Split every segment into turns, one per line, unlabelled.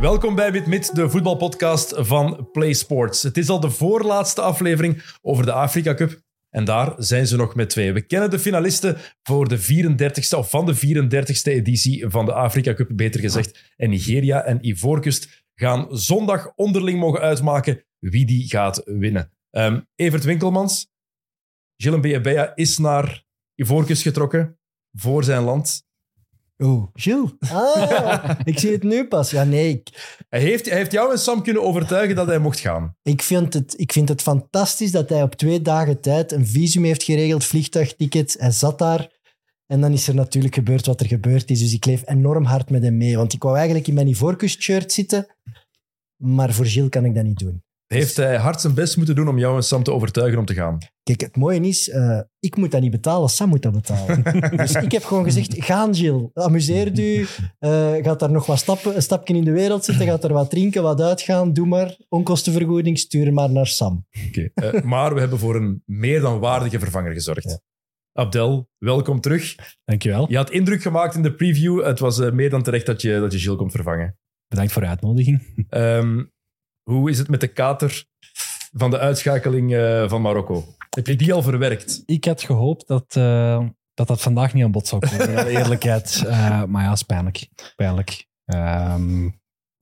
Welkom bij Wit de voetbalpodcast van Play Sports. Het is al de voorlaatste aflevering over de Afrika Cup. En daar zijn ze nog met twee. We kennen de finalisten voor de 34ste of van de 34ste editie van de Afrika Cup, beter gezegd. En Nigeria en Ivoorkust gaan zondag onderling mogen uitmaken wie die gaat winnen. Ehm, Evert Winkelmans, Gilles Beabea is naar Ivoorkust getrokken voor zijn land.
Oeh, Gilles. Ah, ik zie het nu pas. Ja, nee, ik,
Hij heeft, hij heeft jou en Sam kunnen overtuigen dat hij mocht gaan.
ik, vind het, ik vind het fantastisch dat hij op twee dagen tijd een visum heeft geregeld, vliegtuigticket. Hij zat daar. En dan is er natuurlijk gebeurd wat er gebeurd is. Dus ik leef enorm hard met hem mee. Want ik wou eigenlijk in mijn Ivoorkust-shirt zitten. Maar voor Gilles kan ik dat niet doen.
Heeft hij hard zijn best moeten doen om jou en Sam te overtuigen om te gaan?
Kijk, het mooie is, eh, ik moet dat niet betalen, Sam moet dat betalen. dus ik heb gewoon gezegd, gaan Gilles, amuseer u, eh, gaat daar nog wat stappen, een stapje in de wereld zitten, gaat er wat drinken, wat uitgaan, doe maar. Onkostenvergoeding, stuur maar naar Sam.
Oké. Eh, maar we hebben voor een meer dan waardige vervanger gezorgd.
Ja.
Abdel, welkom terug.
Dankjewel.
Je had indruk gemaakt in de preview. Het was eh, meer dan terecht dat je, dat je Gilles komt vervangen.
Bedankt voor de uitnodiging.
Ehm, hoe is het met de kater van de uitschakeling eh, van Marokko? Heb je die al verwerkt?
Ik had gehoopt dat eh, dat, dat vandaag niet aan bod zou komen, eerlijkheid. Eh, maar ja, is pijnlijk. pijnlijk. Ehm,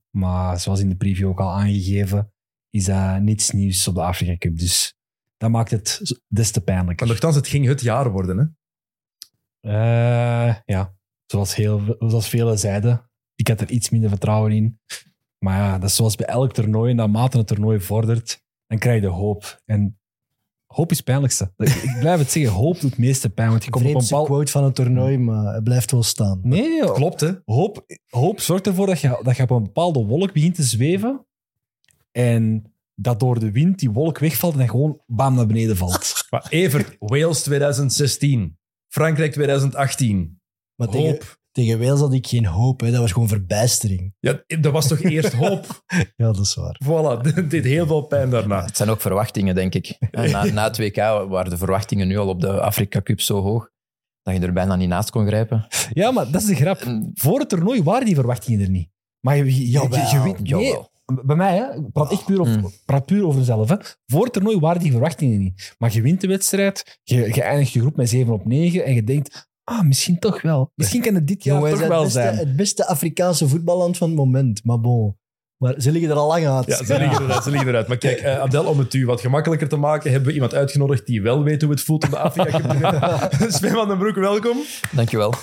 maar zoals in de preview ook al aangegeven, is dat niets nieuws op de Afrika Cup. Dus dat maakt het des te pijnlijker.
Maar nogthans, het ging het jaar worden. Hè?
Ja, zoals, heel, zoals velen zeiden, ik had er iets minder vertrouwen in. Maar ja, dat is zoals bij elk toernooi. En naarmate het toernooi vordert, dan krijg je hoop. En hoop is het pijnlijkste. Ik blijf het zeggen, hoop doet het meeste pijn. Want je komt op een
quote van het toernooi, maar het blijft wel staan.
Nee, joh.
Klopt, hè?
hoop, hoop zorgt ervoor dat je, dat je op een bepaalde wolk begint te zweven. En dat door de wind die wolk wegvalt en gewoon bam naar beneden valt.
Maar Evert, Wales 2016, Frankrijk 2018.
Maar tegen,
Hoop.
Tegen Wales had ik geen hoop, hè. dat was gewoon verbijstering.
Ja, dat was toch eerst hoop?
Ja, dat is waar.
Voilà, dit deed heel veel pijn daarna.
Het zijn ook verwachtingen, denk ik. Na, na het WK waren de verwachtingen nu al op de Afrika Cup zo hoog dat je er bijna niet naast kon grijpen.
Ja, maar dat is de grap. Voor het toernooi waren die verwachtingen er niet. Maar je, je, je,
Jawel,
je weet- nee,
jawel.
bij mij, hè, ik praat echt puur over,
Mm.
praat puur over mezelf. Hè. Voor het toernooi waren die verwachtingen niet. Maar je wint de wedstrijd, je, je eindigt je groep met 7 op 9 en je denkt, ah, misschien toch wel. Misschien kan het dit jaar toch
het,
wel
beste,
zijn.
het beste Afrikaanse voetballand van het moment. Maar bon, maar ze liggen er al lang uit.
Ja, ze liggen eruit. Ze liggen eruit. Maar kijk, eh, Abdel, om het u wat gemakkelijker te maken, hebben we iemand uitgenodigd die wel weet hoe het voelt om de Afrika Cup te winnen. Sven van den Broek, welkom.
Dankjewel.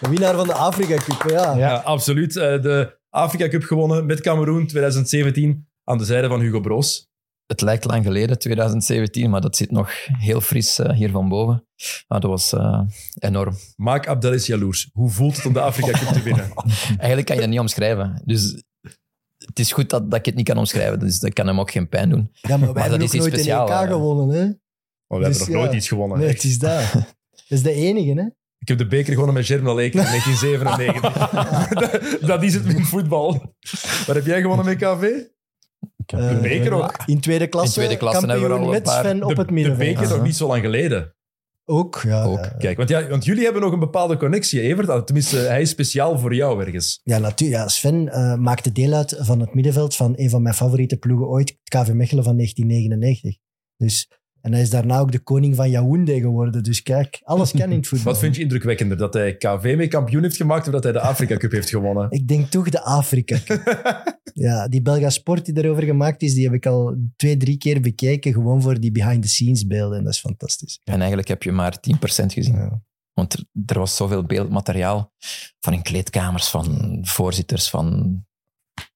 De winnaar van de Afrika Cup, ja.
Ja, absoluut. Eh, de Afrika Cup gewonnen met Cameroen 2017 aan de zijde van Hugo Broos.
Het lijkt lang geleden, 2017, maar dat zit nog heel fris eh, hier van boven. Maar dat was eh, enorm.
Maak Abdel eens jaloers. Hoe voelt het om de Afrika Cup te winnen?
Eigenlijk kan je dat niet omschrijven. Dus het is goed dat, dat ik het niet kan omschrijven. Dus dat kan hem ook geen pijn doen.
Ja, maar wij
Maar
hebben
dat is iets
nooit een
speciaals,
EK
hè.
gewonnen, hè?
Maar we hebben
Dus
nog
ja.
nooit iets gewonnen.
Nee,
echt.
het is dat. Dat is de enige, hè?
Ik heb de beker gewonnen met Germinal Lake in 1997. dat, dat is het met voetbal. Wat heb jij gewonnen met KV?
Eh,
beker ook.
In tweede klasse,
In tweede klasse hebben we
kampioen
al een
met
paar-
Sven op
de,
het
de
middenveld.
beker is nog niet zo lang geleden.
Ook, ja.
Ook.
ja.
Kijk, want, ja, want jullie hebben nog een bepaalde connectie, Evert. Tenminste, hij is speciaal voor jou ergens.
Ja, natuurlijk. Ja, Sven eh, maakte deel uit van het middenveld van een van mijn favoriete ploegen ooit, het KV Mechelen van 1999. Dus, en hij is daarna ook de koning van Yaoundé geworden. Dus kijk, alles kan in het voetbal.
Wat vind je indrukwekkender? Dat hij KV mee kampioen heeft gemaakt of dat hij de Afrika Cup heeft gewonnen?
Ik denk toch de Afrika Cup. ja, die Belga Sport die erover gemaakt is, die heb ik al twee, drie keer bekeken. Gewoon voor die behind-the-scenes beelden. En dat is fantastisch.
En eigenlijk heb je maar 10% gezien.
Ja.
Want er, er was zoveel beeldmateriaal van in kleedkamers, van voorzitters, van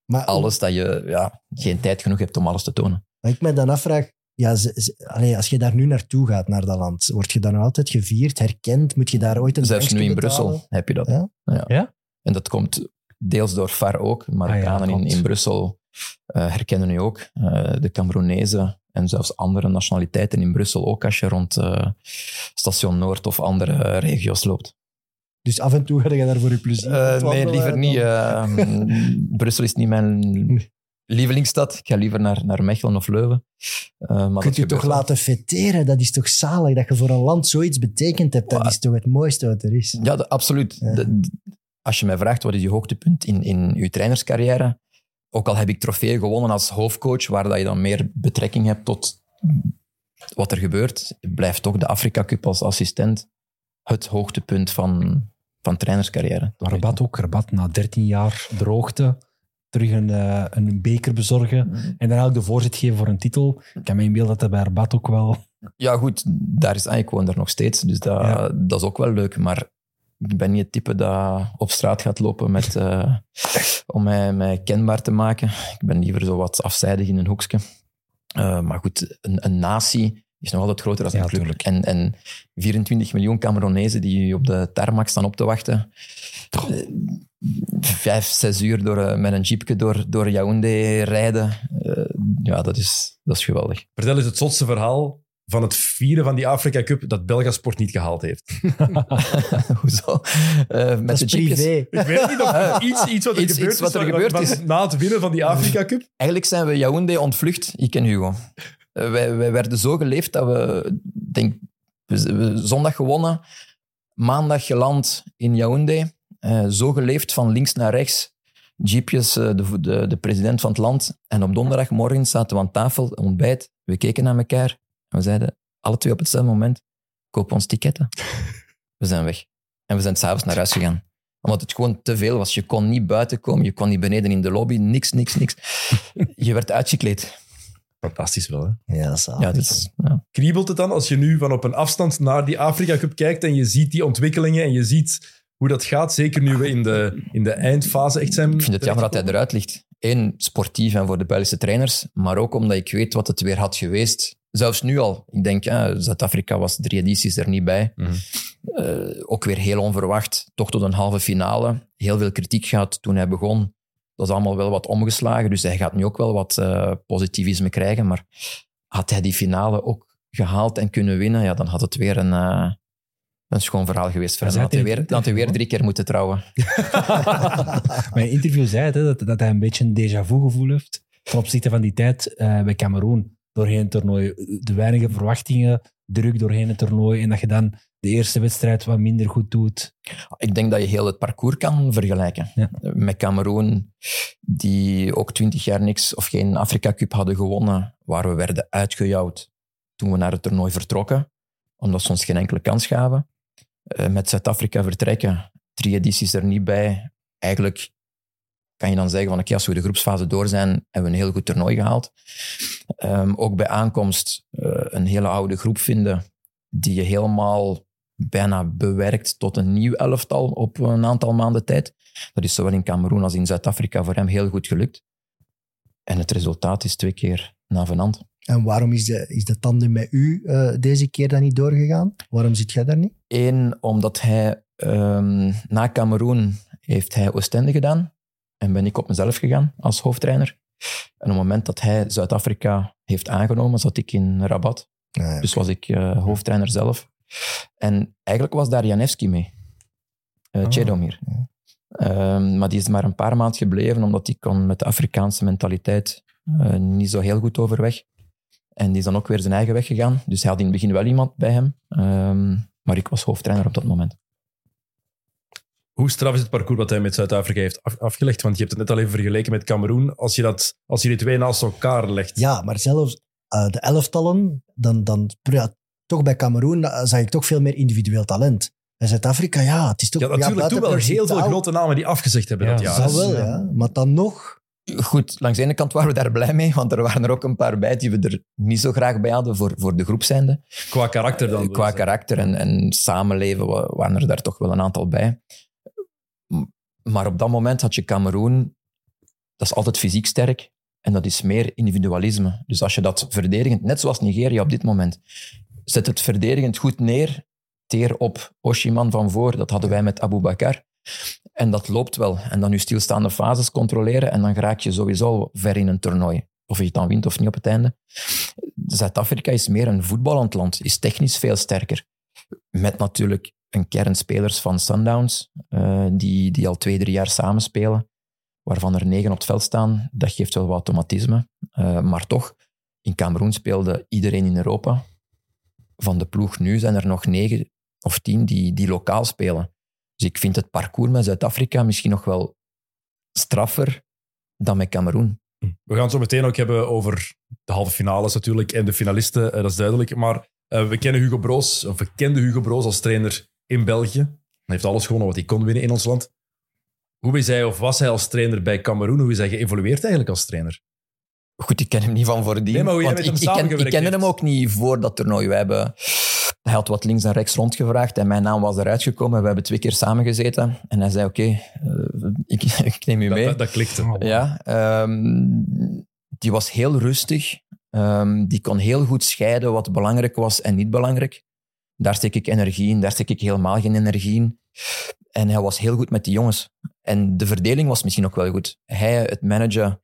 Maar
alles dat je ja, geen tijd genoeg hebt om alles te tonen.
Wat ik me dan afvraag, ja, ze- ze- allee, als je daar nu naartoe gaat, naar dat land, word je dan altijd gevierd, herkend? Moet je daar ooit een
Zelfs nu in
betalen?
Brussel heb je dat.
Ja?
Ja?
En dat komt deels door FAR ook. Marokkanen
Ah ja,
in, in Brussel eh, herkennen nu ook. eh, de Cameroenezen en zelfs andere nationaliteiten in Brussel ook als je rond eh, Station Noord of andere regio's loopt.
Dus af en toe ga je daar voor je plezier
Eh, nee, liever niet. Brussel is niet mijn lievelingsstad. Ik ga liever naar, naar Mechelen of Leuven. Eh, maar
kunt je toch
wel.
laten feteren? Dat is toch zalig? Dat je voor een land zoiets betekend hebt. Dat
Wow.
is toch het mooiste wat er is?
Ja, de- absoluut.
Ja.
De- de- als je mij vraagt wat is je hoogtepunt in, in je trainerscarrière, ook al heb ik trofeeën gewonnen als hoofdcoach, waar dat je dan meer betrekking hebt tot wat er gebeurt, blijft toch de Afrika Cup als assistent het hoogtepunt van, van trainerscarrière.
Maar Rabat ook. Rabat na 13 jaar droogte. Terug een, eh, een beker bezorgen.
Mhm.
En dan eigenlijk de voorzet geven voor een titel. Ik kan me inbeelden dat dat bij Rabat ook wel...
Ja, goed, daar is eigenlijk gewoon er nog steeds. Dus dat,
Ja.
dat is ook wel leuk. Maar ik ben niet het type dat op straat gaat lopen met, eh, om mij, mij kenbaar te maken. Ik ben liever zo wat afzijdig in een hoekje. Eh, maar goed, een, een natie is nog altijd groter dan
Ja,
een club.
tuurlijk.
En, en 24 miljoen Cameronezen die op de tarmac staan op te wachten. Eh, Vijf, zes uur door, eh, met een jeepje door, door Yaoundé rijden. Eh, ja, dat is, dat is geweldig.
Vertel eens het zotste verhaal van het vieren van die Afrika Cup dat Belgasport niet gehaald heeft.
Hoezo? Met de
is privé.
Ik weet niet of iets, iets wat er
Iets-
gebeurd
iets wat
is,
er
van-
gebeurd is.
na het winnen van die Afrika Cup.
Eigenlijk zijn we Yaoundé ontvlucht, ik en Hugo. Eh, wij, werden zo geleefd dat we, denk, zondag gewonnen, maandag geland in Yaoundé, eh, zo geleefd van links naar rechts. Jeepjes, eh, de, de, de president van het land. En op donderdagmorgen zaten we aan tafel, ontbijt. We keken naar elkaar en we zeiden, alle twee op hetzelfde moment, koop ons ticketten. We zijn weg. En we zijn s'avonds naar huis gegaan. Omdat het gewoon te veel was. Je kon niet buiten komen, je kon niet beneden in de lobby, niks, niks, niks. Je werd uitgekleed.
Fantastisch wel, hè?
Ja, dat is
Ja, dus, ja.
Kriebelt het dan als je nu van op een afstand naar die Afrika Cup kijkt en je ziet die ontwikkelingen en je ziet hoe dat gaat, zeker nu we in de, in de eindfase echt zijn.
Ik vind het jammer dat hij eruit ligt. Eén, sportief en voor de Belgische trainers, maar ook omdat ik weet wat het weer had geweest. Zelfs nu al. Ik denk, ja, Zuid-Afrika was drie edities er niet bij.
Mhm.
Eh, ook weer heel onverwacht. Toch tot een halve finale. Heel veel kritiek gehad toen hij begon. Dat is allemaal wel wat omgeslagen. Dus hij gaat nu ook wel wat eh, positivisme krijgen. Maar had hij die finale ook gehaald en kunnen winnen, ja, dan had het weer een, eh, een schoon verhaal geweest. voor
Hij
hem. Dan had hij weer, had hij weer drie keer moeten trouwen.
Mijn interview zei het, hè, dat, dat hij een beetje een déjà vu gevoel heeft ten opzichte van die tijd eh, bij Cameroen. Doorheen het toernooi. De weinige verwachtingen, druk doorheen het toernooi. En dat je dan de eerste wedstrijd wat minder goed doet.
Ik denk dat je heel het parcours kan vergelijken.
Ja.
Met Cameroen, die ook twintig jaar niks of geen Afrika Cup hadden gewonnen, waar we werden uitgejouwd toen we naar het toernooi vertrokken, omdat ze ons geen enkele kans gaven. Eh, met Zuid-Afrika vertrekken, drie edities er niet bij. Eigenlijk kan je dan zeggen van oké, als we de groepsfase door zijn, hebben we een heel goed toernooi gehaald. Ehm, ook bij aankomst eh, een hele oude groep vinden die je helemaal bijna bewerkt tot een nieuw elftal op een aantal maanden tijd. Dat is zowel in Cameroen als in Zuid-Afrika voor hem heel goed gelukt. En het resultaat is twee keer navenant.
En waarom is de, is de tandem met u eh, deze keer dan niet doorgegaan? Waarom zit jij daar niet?
Eén, omdat hij ehm, na Cameroen heeft hij Oostende gedaan en ben ik op mezelf gegaan als hoofdtrainer. En op het moment dat hij Zuid-Afrika heeft aangenomen, zat ik in Rabat. Dus was ik eh, hoofdtrainer zelf. En eigenlijk was daar Janewski mee. Uh,
Ah.
Chedomir. Ehm, maar die is maar een paar maanden gebleven, omdat die kon met de Afrikaanse mentaliteit eh, niet zo heel goed overweg. En die is dan ook weer zijn eigen weg gegaan. Dus hij had in het begin wel iemand bij hem. Ehm, maar ik was hoofdtrainer op dat moment.
Hoe straf is het parcours wat hij met Zuid-Afrika heeft af- afgelegd? Want je hebt het net al even vergeleken met Cameroen. Als je, dat, als je die twee naast elkaar legt.
Ja, maar zelfs eh, de elftallen, dan, dan ja, toch bij Cameroen eh, zag ik toch veel meer individueel talent. Bij Zuid-Afrika, ja, het is toch...
Ja, natuurlijk toen wel heel veel grote namen die afgezegd hebben
Ja,
dat jaar.
Dat wel, ja. Maar dan nog...
Goed, langs de ene kant waren we daar blij mee, want er waren er ook een paar bij die we er niet zo graag bij hadden voor, voor de groep zijnde.
Qua karakter dan.
Qua karakter en, en samenleven wa- waren er daar toch wel een aantal bij. Maar op dat moment had je Cameroen, dat is altijd fysiek sterk en dat is meer individualisme. Dus als je dat verdedigend, net zoals Nigeria op dit moment, zet het verdedigend goed neer, teer op Oshiman van voor, dat hadden wij met Abu Bakar. En dat loopt wel. En dan je stilstaande fases controleren en dan raak je sowieso ver in een toernooi. Of je het dan wint of niet op het einde. Zuid-Afrika is meer een voetballend land, is technisch veel sterker. Met natuurlijk een kern spelers van Sundowns, eh, die, die al twee, drie jaar samenspelen, waarvan er negen op het veld staan. Dat geeft wel wat automatisme. Eh, maar toch, in Cameroen speelde iedereen in Europa. Van de ploeg nu zijn er nog negen of tien die, die lokaal spelen. Dus ik vind het parcours met Zuid-Afrika misschien nog wel straffer dan met Cameroen.
We gaan het zo meteen ook hebben over de halve finales natuurlijk en de finalisten, eh, dat is duidelijk. Maar we kennen Hugo Broos, of we kenden Hugo Broos als trainer in België. Hij heeft alles gewonnen wat hij kon winnen in ons land. Hoe is hij of was hij als trainer bij Cameroen? Hoe is hij geëvolueerd eigenlijk als trainer?
Goed, ik ken hem niet van voordien.
Nee, maar hoe jij
want
met
ik,
hem
ik, ken, ik
samengewerkt
kende hem ook niet voor dat toernooi. We hebben, hij had wat links en rechts rondgevraagd en mijn naam was eruit gekomen. We hebben twee keer samengezeten. En hij zei, oké, eh, ik, ik neem u
Dat,
mee.
dat, dat klikte.
Oh,
Ja, ehm, die was heel rustig. Ehm, die kon heel goed scheiden wat belangrijk was en niet belangrijk. Daar steek ik energie in, daar steek ik helemaal geen energie in. En hij was heel goed met die jongens. En de verdeling was misschien ook wel goed. Hij, het managen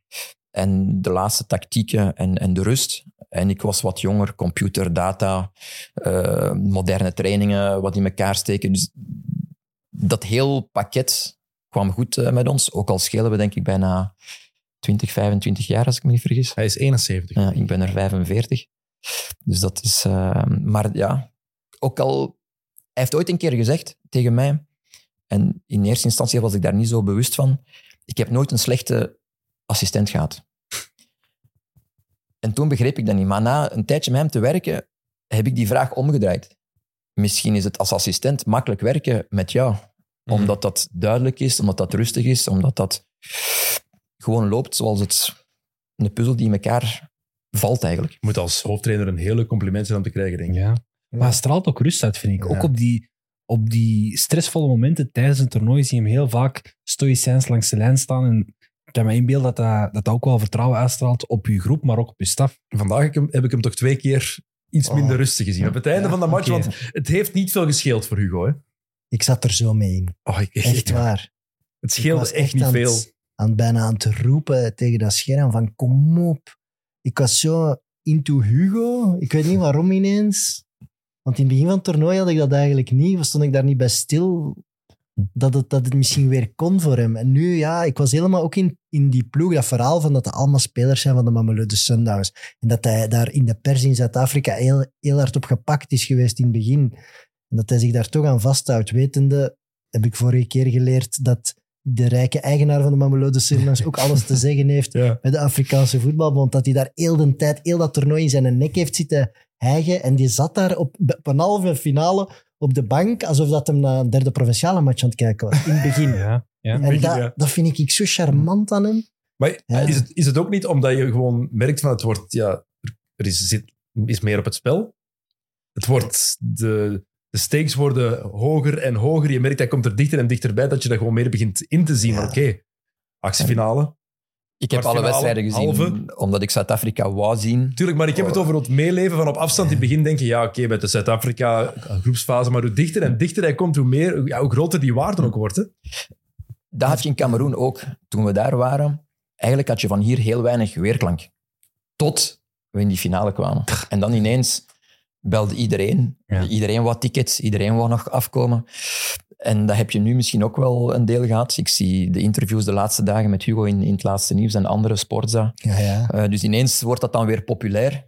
en de laatste tactieken en, en de rust. En ik was wat jonger, computer, data, eh, moderne trainingen, wat in elkaar steken. Dus dat heel pakket kwam goed eh, met ons. Ook al schelen we denk ik bijna 20, 25 jaar, als ik me niet vergis.
Hij is 71.
Ja, ik ben er 45. Dus dat is... eh, maar ja, ook al... Hij heeft ooit een keer gezegd tegen mij, en in eerste instantie was ik daar niet zo bewust van, ik heb nooit een slechte assistent gehad. En toen begreep ik dat niet. Maar na een tijdje met hem te werken, heb ik die vraag omgedraaid. Misschien is het als assistent makkelijk werken met jou.
Mhm.
Omdat dat duidelijk is, omdat dat rustig is, omdat dat gewoon loopt zoals het een puzzel die in elkaar valt eigenlijk.
Je moet als hoofdtrainer een hele compliment zijn om te krijgen, denk ik.
Ja. Maar hij straalt ook rust uit, vind ik.
Ja.
Ook op die, op die stressvolle momenten tijdens een toernooi zie je hem heel vaak stoïcijns langs de lijn staan. En ik kan me inbeelden dat dat, dat dat ook wel vertrouwen uitstraalt op je groep, maar ook op je staf.
Vandaag heb ik hem, heb ik hem toch twee keer iets
Oh.
minder rustig gezien. Op het einde van de match, want het heeft niet veel gescheeld voor Hugo. Hè?
Ik zat er zo mee in.
Oh, ik,
Echt waar.
Het
Ik
scheelde
was
echt niet
aan
veel.
Het, aan, bijna aan te roepen tegen dat scherm van kom op. Ik was zo into Hugo. Ik weet niet waarom ineens. Want in het begin van het toernooi had ik dat eigenlijk niet. Stond ik daar niet bij stil dat het, dat het misschien weer kon voor hem. En nu, ja, ik was helemaal ook in, in die ploeg, dat verhaal van dat het allemaal spelers zijn van de Mamelodi Sundowns. En dat hij daar in de pers in Zuid-Afrika heel, heel hard op gepakt is geweest in het begin. En dat hij zich daar toch aan vasthoudt. Wetende, heb ik vorige keer geleerd, dat de rijke eigenaar van de Mamelodi Sundowns ook alles te zeggen heeft
Ja.
met de Afrikaanse voetbalbond. Dat hij daar heel de tijd, heel dat toernooi in zijn nek heeft zitten hijgen. En die zat daar op, op een halve finale op de bank, alsof dat hem naar een derde provinciale match aan het kijken was. In het begin.
Ja. ja.
En
begin,
dat,
ja.
dat vind ik zo charmant aan hem.
Maar
Ja.
is, het, is het ook niet omdat je gewoon merkt van het wordt, ja, er is, zit, is meer op het spel. Het wordt, de, de stakes worden hoger en hoger. Je merkt, hij komt er dichter en dichterbij dat je dat gewoon meer begint in te zien.
Ja.
Oké, actiefinale.
Ik heb alle wedstrijden gezien,
halve.
omdat ik Zuid-Afrika wou zien.
Tuurlijk, maar ik heb het over het meeleven van op afstand. In het begin denk je, ja, oké, met de Zuid-Afrika groepsfase, maar hoe dichter en dichter hij komt, hoe, meer, ja, hoe groter die waarde ook wordt. Hè?
Dat had je in Cameroen ook. Toen we daar waren, eigenlijk had je van hier heel weinig weerklank. Tot we in die finale kwamen. En dan ineens belde iedereen.
Ja.
Iedereen wou tickets, iedereen wou nog afkomen. En dat heb je nu misschien ook wel een deel gehad. Ik zie de interviews de laatste dagen met Hugo in, in het laatste nieuws en andere sportza.
Ja, ja.
Eh, dus ineens wordt dat dan weer populair.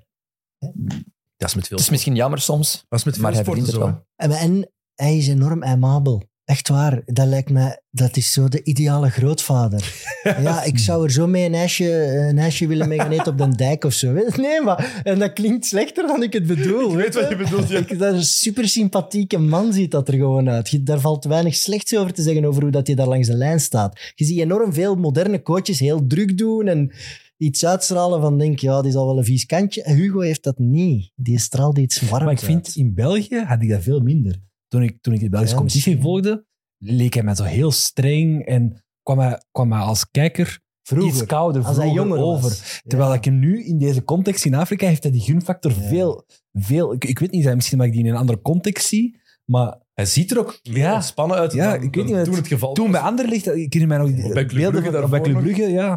Dat is met veel,
Het is misschien jammer soms,
dat is met veel
maar hij
sporten
verdient het wel.
En, en hij is enorm aimabel. Echt waar. Dat lijkt mij, dat is zo de ideale grootvader. Ja, ik zou er zo mee een ijsje, een ijsje willen mee gaan eten op de dijk of zo. Je? Nee, maar en dat klinkt slechter dan ik het bedoel.
Ik weet wat je bedoelt, ja.
Ik, dat is een super sympathieke man ziet dat er gewoon uit. Je- Daar valt weinig slechts over te zeggen over hoe dat hij daar langs de lijn staat. Je ziet enorm veel moderne coaches heel druk doen en iets uitstralen van denk, ja, die zal wel een vies kantje. Hugo heeft dat niet. Die straalt iets warms
Maar ik vind, in België had ik dat veel minder. Toen ik, toen ik de Belgische
Ja,
competitie
misschien.
volgde, leek hij mij zo heel streng en kwam hij, kwam hij als kijker
Vroeger,
iets kouder
als hij
vroeger
jonger
over.
was.
Terwijl
Ja.
ik hem nu in deze context in Afrika heeft hij die gunfactor
Ja.
veel, veel... Ik, ik weet niet, misschien dat ik die in een andere context zie, maar
Hij ziet er ook
Ja.
ontspannen uit
Ja,
dan,
ik weet
dan
niet wat-
toen het geval
toen
was.
bij Anderlecht, ik herinner mij nog die
Bij
beelden
Brugge
van, bij Club. Brugge, ja.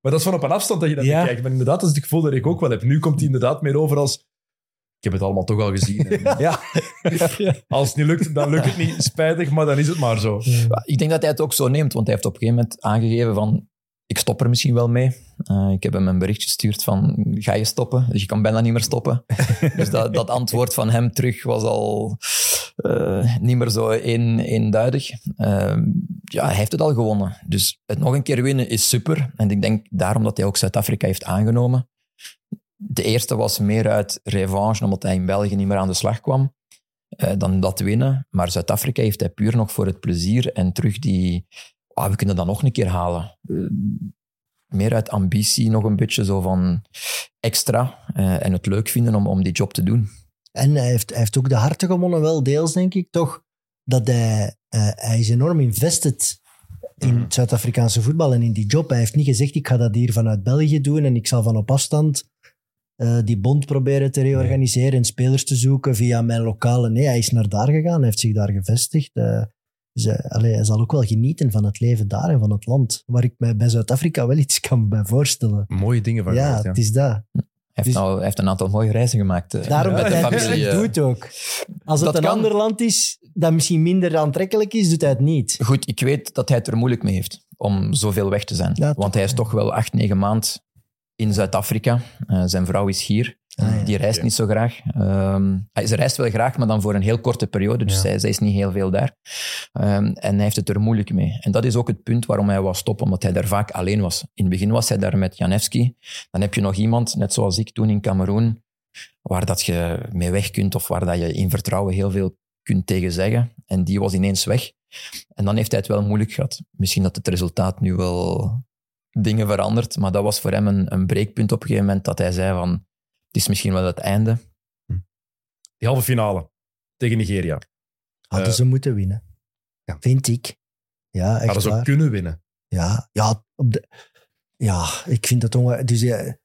Maar dat is van op een afstand dat je dat
Ja.
bekijkt. Maar inderdaad, dat is het gevoel dat ik ook wel heb. Nu komt hij inderdaad meer over als ik heb het allemaal toch al gezien. En
Ja,
als het niet lukt, dan lukt het niet. Spijtig, maar dan is het maar zo.
ik denk dat hij het ook zo neemt, want hij heeft op een gegeven moment aangegeven van ik stop er misschien wel mee. Eh, ik heb hem een bericht gestuurd van ga je stoppen? Dus je kan bijna niet meer stoppen. dus dat, dat antwoord van hem terug was al eh, niet meer zo een, eenduidig. Eh, ja, hij heeft het al gewonnen. Dus het nog een keer winnen is super. En ik denk daarom dat hij ook Zuid-Afrika heeft aangenomen. De eerste was meer uit revanche, omdat hij in België niet meer aan de slag kwam. eh, dan dat winnen. Maar Zuid-Afrika heeft hij puur nog voor het plezier en terug die... ah, we kunnen dat nog een keer halen. Eh, meer uit ambitie, nog een beetje zo van extra. eh, en het leuk vinden om, om die job te doen.
En hij heeft, hij heeft ook de harten gewonnen, wel deels, denk ik, toch? Dat hij, eh, hij is enorm invested in het Zuid-Afrikaanse voetbal en in die job. Hij heeft niet gezegd, ik ga dat hier vanuit België doen en ik zal van op afstand eh, die bond proberen te reorganiseren en spelers te zoeken via mijn lokale... Nee, hij is naar daar gegaan, hij heeft zich daar gevestigd. eh, dus, eh, allee, hij zal ook wel genieten van het leven daar en van het land, waar ik mij bij Zuid-Afrika wel iets kan bij voorstellen.
Mooie dingen van
Ja,
gehoord, ja.
het is dat.
Hij heeft,
Dus-
nou, hij heeft een aantal mooie reizen gemaakt. eh,
Daarom
met de
hij
familie.
het
eh.
doet ook. Als het
Dat
een
kan.
ander land is dat misschien minder aantrekkelijk is, doet hij het niet.
Goed, ik weet dat hij het er moeilijk mee heeft om zoveel weg te zijn.
Ja,
Want hij is toch wel acht, negen maand in Zuid-Afrika. Eh, zijn vrouw is hier.
Ah, ja.
Die reist niet zo graag. Hij- ze reist wel graag, maar dan voor een heel korte periode. Dus
Ja.
zij, zij is niet heel veel daar. Ehm, en hij heeft het er moeilijk mee. En dat is ook het punt waarom hij wou stoppen, omdat hij daar vaak alleen was. In het begin was hij daar met Janevski. Dan heb je nog iemand, net zoals ik toen in Cameroen, waar dat je mee weg kunt of waar dat je in vertrouwen heel veel kunt tegen zeggen. En die was ineens weg. En dan heeft hij het wel moeilijk gehad. Misschien dat het resultaat nu wel dingen verandert, maar dat was voor hem een, een breekpunt op een gegeven moment dat hij zei van het is misschien wel het einde.
Die halve finale tegen Nigeria.
Hadden
Eh,
ze moeten winnen.
ja.
Vind ik. Ja, echt
Hadden ze ook kunnen winnen.
Ja, ja, op de, ja, ik vind dat onge... Dus ja,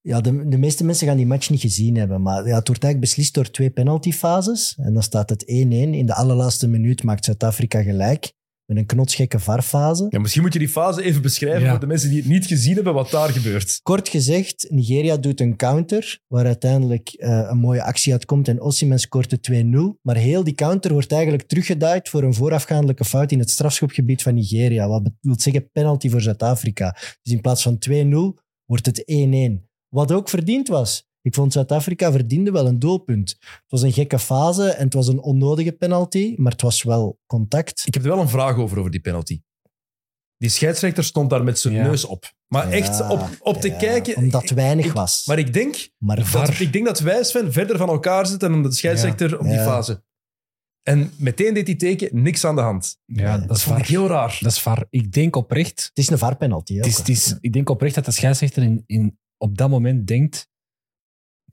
ja de, de meeste mensen gaan die match niet gezien hebben. Maar ja, het wordt eigenlijk beslist door twee penaltyfases. En dan staat het 1-1. In de allerlaatste minuut maakt Zuid-Afrika gelijk. Met een knotsgekke varfase.
Ja, misschien moet je die fase even beschrijven
Ja.
voor de mensen die het niet gezien hebben, wat daar gebeurt.
Kort gezegd, Nigeria doet een counter, waar uiteindelijk eh, een mooie actie uitkomt en Osimhen scoort de 2-0. Maar heel die counter wordt eigenlijk teruggeduid voor een voorafgaandelijke fout in het strafschopgebied van Nigeria. Wat wil zeggen penalty voor Zuid-Afrika. Dus in plaats van 2-0 wordt het 1-1. Wat ook verdiend was. Ik vond Zuid-Afrika verdiende wel een doelpunt. Het was een gekke fase en het was een onnodige penalty, maar het was wel contact.
Ik heb er wel een vraag over, over die penalty. Die scheidsrechter stond daar met zijn
Ja.
neus op. Maar
Ja,
echt op, op te
ja,
kijken...
Omdat weinig
ik-
was.
Maar ik denk,
Maar
dat,
VAR-
ik denk dat wij, Sven, verder van elkaar zitten dan de scheidsrechter op die
Ja.
fase. En meteen deed hij teken, niks aan de hand.
Ja, dat
Dat
is
vond ik
waar.
heel raar.
Dat is waar. Ik denk oprecht,
het is een VAR-penalty. hè,
het is,
ook,
het is, ik denk oprecht dat de scheidsrechter in, in, op dat moment denkt,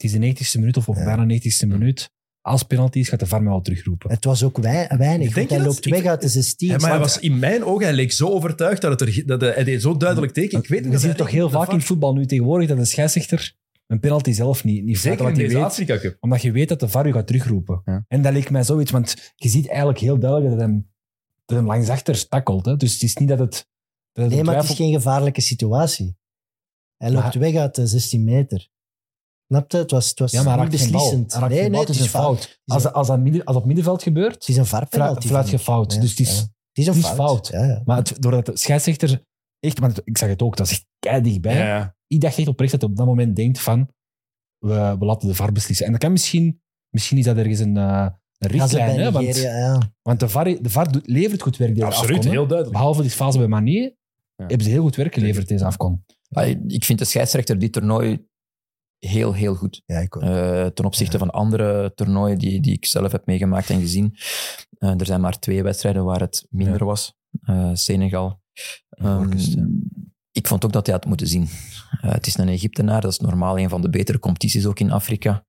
het is de 90ste minuut of op
Ja.
bijna 90ste minuut. Als penalty is, gaat de VAR mij al terugroepen.
Het was ook wei- weinig,
Denk
hij
dat?
loopt
Ik-
weg uit de 16.
Ja, maar hij was in mijn ogen, hij leek zo overtuigd dat, het er, dat hij, hij deed zo duidelijk teken. Ik weet
We zien toch heel vaak in het voetbal nu tegenwoordig dat de scheidsrechter een penalty zelf niet, niet
Zeker in deze
weet,
Afrika Cup.
omdat je weet dat de VAR je gaat terugroepen.
Ja.
En dat leek mij zoiets, want je ziet eigenlijk heel duidelijk dat hem, dat hem langs achter tackelt. Hè. Dus het is niet dat het... Dat het
Nee,
een
maar het is geen gevaarlijke situatie. Hij loopt
Maar-
weg uit de 16 meter. Snap je? Het was, het was
Ja, maar hij
niet
raakt geen bal.
beslissend. Nee, nee,
het is een
fout.
Als,
een-
als, dat midden, als op middenveld gebeurt,
Het is een
fluit,
VAR-penalty.
fluit je fout.
Ja,
Dus het is,
ja. Het is een
het is
fout.
fout.
Ja, ja.
Maar het, doordat de scheidsrechter echt, want ik zag het ook, dat is echt kei dichtbij.
Ja, ja.
Ik dacht echt oprecht dat hij op dat moment denkt van, we, we laten de VAR beslissen. En dat kan misschien, misschien is dat ergens een, eh, een richtlijn.
bij
Hè, want,
Nigeria, ja.
want de VAR, de VAR doet- levert goed werk deze
Absoluut,
afkom,
heel duidelijk.
Behalve die fase bij Manier,
Ja.
hebben ze heel goed werk geleverd deze afkom.
Ik vind de scheidsrechter dit toernooi heel, heel goed.
Ja, ik.
Eh, ten opzichte van andere toernooien die, die ik zelf heb meegemaakt en gezien. Eh, er zijn maar twee wedstrijden waar het minder
Ja.
was. Eh, Senegal. Ehm, ik vond ook dat hij had moeten zien. Het is een Egyptenaar, dat is normaal een van de betere competities ook in Afrika.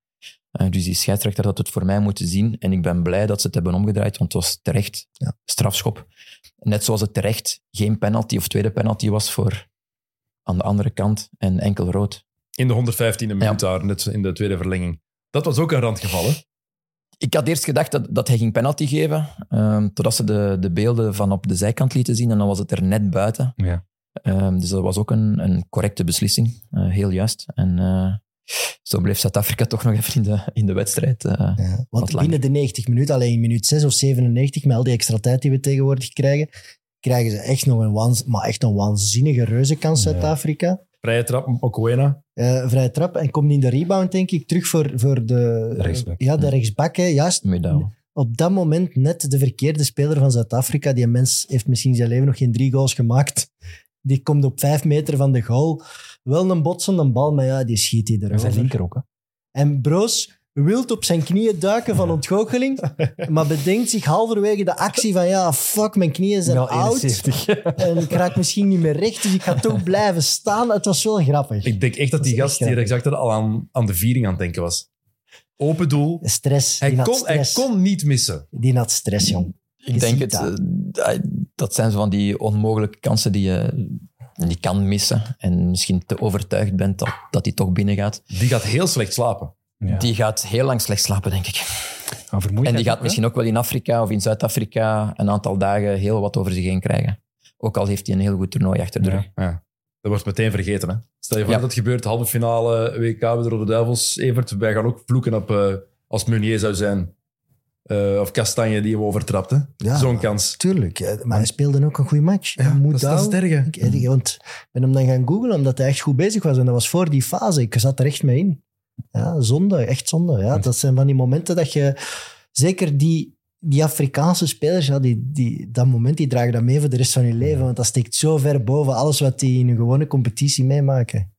Dus die scheidsrechter had het voor mij moeten zien. En ik ben blij dat ze het hebben omgedraaid, want het was terecht
Ja.
strafschop. Net zoals het terecht geen penalty of tweede penalty was voor aan de andere kant en enkel rood.
In de 115e minuut
Ja.
daar, net in de tweede verlenging. Dat was ook een randgeval, hè?
Ik had eerst gedacht dat, dat hij ging penalty geven, ehm, totdat ze de, de beelden van op de zijkant lieten zien en dan was het er net buiten.
Ja.
Ehm, dus dat was ook een, een correcte beslissing, eh, heel juist. En eh, zo bleef Zuid-Afrika toch nog even in de, in de wedstrijd. eh.
Ja, want binnen de 90 minuten, alleen in minuut 6 of 97, met al die extra tijd die we tegenwoordig krijgen, krijgen ze echt nog een, waanz- maar echt een waanzinnige reuzenkans,
Ja.
Zuid-Afrika.
Vrije trap, Okwena.
Eh vrije trap en komt in de rebound, denk ik, terug voor, voor de,
De rechtsback.
Ja, de rechtsback. hè. Juist op dat moment net de verkeerde speler van Zuid-Afrika. Die mens heeft misschien zijn leven nog geen drie goals gemaakt. Die komt op vijf meter van de goal. Wel een botsende bal, maar ja, die schiet hij
Dat is zijn
erover.
linker ook. Hè.
En Broos wilt op zijn knieën duiken van ontgoocheling, maar bedenkt zich halverwege de actie van ja, fuck, mijn knieën zijn
Wel
oud
71.
en ik raak misschien niet meer recht, dus ik ga toch blijven staan. Het was wel grappig.
Ik denk echt dat die
Dat
gast
grappig.
rechtsachter al aan, aan de viering aan het denken was. Open doel.
Stress.
Hij kon, hij kon niet missen.
die had stress, jong. Je
Ik denk het.
dat.
eh, dat zijn zo van die onmogelijke kansen die je die kan missen. En misschien te overtuigd bent dat, dat die toch binnen gaat.
Die gaat heel slecht slapen.
Ja.
Die gaat heel lang slecht slapen, denk ik.
Maar vermoeidheid
En die gaat misschien ook wel in Afrika of in Zuid-Afrika een aantal dagen heel wat over zich heen krijgen. Ook al heeft hij een heel goed toernooi achter de rug.
Ja. Dat wordt meteen vergeten. Hè? Stel je voor
Ja.
dat het gebeurt, halve finale WK bij de Rode Duivels. Evert, wij gaan ook vloeken op eh, als Meunier zou zijn. Eh, of Kastanje die hem overtrapt. hè.
Ja,
Zo'n
maar-
kans.
Tuurlijk, eh, maar hij speelde ook een goede match.
Ja,
Moet
dat, is, dat is het erge.
Ik, ik- want ik ben hem dan gaan googlen omdat hij echt goed bezig was. En dat was voor die fase. Ik zat er echt mee in. Ja, zonde, echt zonde. Ja, dat zijn van die momenten dat je... Zeker die, die Afrikaanse spelers, ja, die, die, dat moment, die dragen dat mee voor de rest van je leven. Want dat steekt zo ver boven alles wat die in een gewone competitie meemaken.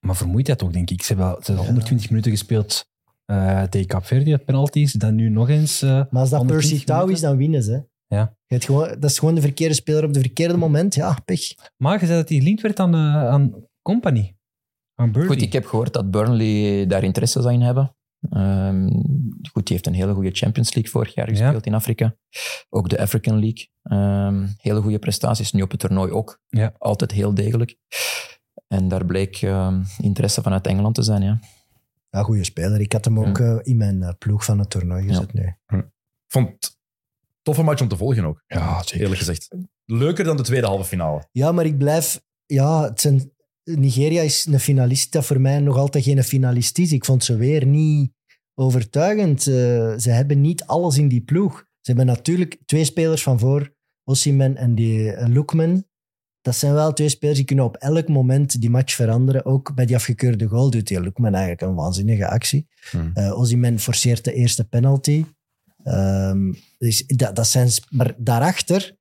Maar vermoeidheid ook, denk ik. Ze hebben, ze hebben 120 minuten gespeeld eh tegen Capverdi uit penalties. Dan nu nog eens... eh,
Maar als dat
120
Percy Tau is, dan winnen ze.
Ja.
Je hebt gewoon, dat is gewoon de verkeerde speler op de verkeerde moment. Ja, pech.
Maar je zei dat hij gelinkt werd aan, eh, aan Company. Aan.
Goed, ik heb gehoord dat Burnley daar interesse zou in hebben. Ehm, goed, die heeft een hele goede Champions League vorig jaar
Ja.
gespeeld in Afrika. Ook de African League. Ehm, hele goede prestaties. Nu op het toernooi ook.
Ja.
Altijd heel degelijk. En daar bleek ehm, interesse vanuit Engeland te zijn, ja.
Ja, goede speler. Ik had hem ook eh, in mijn eh, ploeg van het toernooi gezet nu.
Ik vond het toffe match om te volgen ook,
Ja, zeker.
eerlijk gezegd. Leuker dan de tweede halve finale.
Ja, maar ik blijf... Ja, het zijn, Nigeria is een finalist dat voor mij nog altijd geen finalist is. Ik vond ze weer niet overtuigend. Eh, ze hebben niet alles in die ploeg. Ze hebben natuurlijk twee spelers van voor, Osimhen en die eh, Lookman. Dat zijn wel twee spelers die kunnen op elk moment die match veranderen. Ook bij die afgekeurde goal doet die Lookman eigenlijk een waanzinnige actie.
Hmm.
Eh forceert de eerste penalty. Ehm, dus dat, dat zijn, maar daarachter,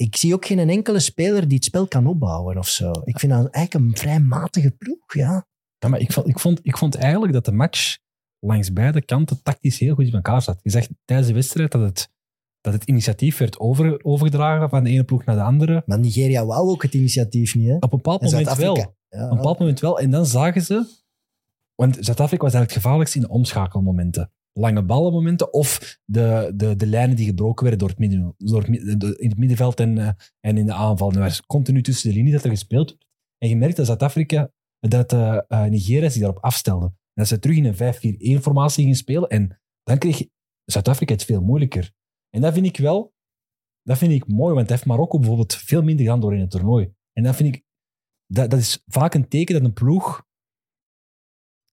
ik zie ook geen enkele speler die het spel kan opbouwen of zo. Ik vind dat eigenlijk een vrij matige ploeg, ja.
Ja, maar ik vond, ik, vond, ik vond eigenlijk dat de match langs beide kanten tactisch heel goed in elkaar zat. Je zegt tijdens de wedstrijd dat het, dat het initiatief werd over, overgedragen van de ene ploeg naar de andere.
Maar Nigeria wou ook het initiatief niet, hè.
Op een bepaald
En
moment wel.
Ja,
Op een bepaald moment wel. En dan zagen ze... Want Zuid-Afrika was eigenlijk het gevaarlijkste in de omschakelmomenten. Lange ballenmomenten of de, de, de lijnen die gebroken werden door het, midden, door in het middenveld en, eh, en in de aanval. Er was continu tussen de linie dat er gespeeld werd. En je merkt dat Zuid-Afrika, dat eh, Nigeria zich daarop afstelde. En dat ze terug in een 5-4-1-formatie gingen spelen. En dan kreeg Zuid-Afrika het veel moeilijker. En dat vind ik wel... Dat vind ik mooi, want heeft Marokko bijvoorbeeld veel minder gedaan door in het toernooi. En dat vind ik... Dat, dat is vaak een teken dat een ploeg...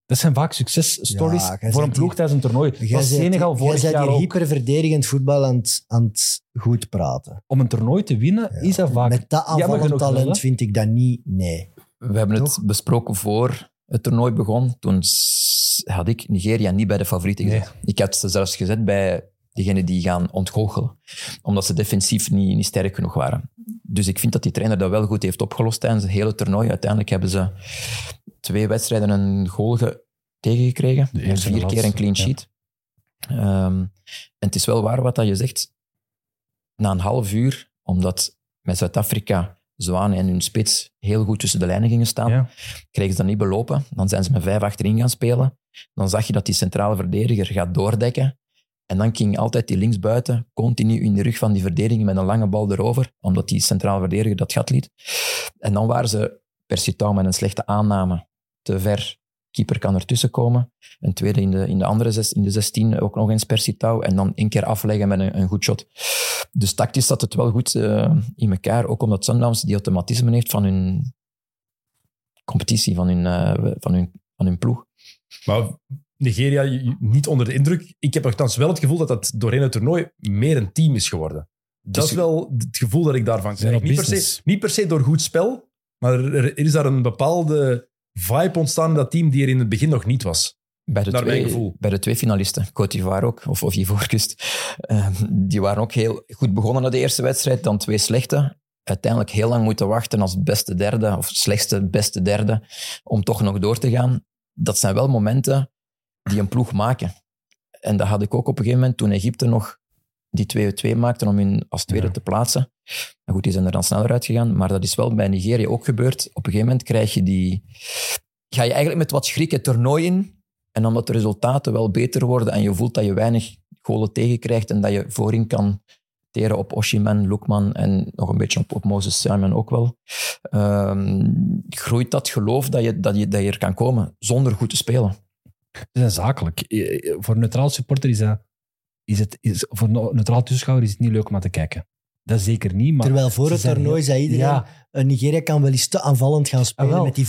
Dat zijn vaak successtories
Ja,
voor een ploeg
hier-
tijdens een toernooi.
Jij
Was Senegal
jij
vorig
bent
jaar
hier
ook.
hyperverdedigend voetbal aan het, aan het goed praten.
Om een toernooi te winnen,
Ja.
is dat vaak...
Met dat aanvallend talent vind ik dat niet, nee.
We hebben
Toch?
het besproken voor het toernooi begon. Toen had ik Nigeria niet bij de favorieten gezet. Ik had ze zelfs gezet bij degenen die gaan ontgoochelen. Omdat ze defensief niet, niet sterk genoeg waren. Dus ik vind dat die trainer dat wel goed heeft opgelost tijdens het hele toernooi. Uiteindelijk hebben ze twee wedstrijden een goal ge- tegengekregen.
En
Vier keer een clean
ja.
sheet. Ehm, en het is wel waar wat dat je zegt. Na een half uur, omdat met Zuid-Afrika Zwaan en hun spits heel goed tussen de lijnen gingen staan,
Ja.
kregen ze dat niet belopen. Dan zijn ze met vijf achterin gaan spelen. Dan zag je dat die centrale verdediger gaat doordekken. En dan ging altijd die linksbuiten continu in de rug van die verdediging met een lange bal erover, omdat die centrale verdediger dat gat liet. En dan waren ze per Citao met een slechte aanname te ver. Keeper kan ertussen komen. Een tweede in de, in de andere zes, in de 16 ook nog eens per Citao. En dan één keer afleggen met een, een goed shot. Dus tactisch zat het wel goed eh, in elkaar. Ook omdat Sundowns die automatisme heeft van hun competitie, van hun, eh, van hun, van hun ploeg.
Maar Nigeria niet onder de indruk. Ik heb nogthans wel het gevoel dat dat doorheen het toernooi meer een team is geworden. Dat is wel het gevoel dat ik daarvan krijg. Niet per, se, niet per se door goed spel, maar er, is daar een bepaalde vibe ontstaan in dat team die er in het begin nog niet was.
Bij de,
Naar mijn
twee,
gevoel.
bij de twee finalisten, Côte d'Ivoire ook, of, of Ivoorkust, eh, die waren ook heel goed begonnen na de eerste wedstrijd, dan twee slechte. Uiteindelijk heel lang moeten wachten als beste derde, of slechtste beste derde, om toch nog door te gaan. Dat zijn wel momenten die een ploeg maken. En dat had ik ook op een gegeven moment toen Egypte nog die 2-2 maakte om hun als tweede
Ja.
te plaatsen. Maar goed, die zijn er dan sneller uitgegaan. Maar dat is wel bij Nigeria ook gebeurd. Op een gegeven moment krijg je die... Ga je eigenlijk met wat schrik het toernooi in. En omdat de resultaten wel beter worden en je voelt dat je weinig golen tegenkrijgt en dat je voorin kan teren op Oshiman, Lukman en nog een beetje op, op Moses Simon ook wel, ehm, groeit dat geloof dat je, dat, je, dat je er kan komen zonder goed te spelen.
Ze zijn zakelijk. Eh, Voor een neutraal supporter is dat... Is het, is, voor een neutraal toeschouwer is het niet leuk om naar te kijken. Dat zeker niet, maar...
Terwijl voor
ze
het toernooi zei iedereen,
Ja,
eh, Nigeria kan wel eens te aanvallend gaan spelen
Ah, wel.
met die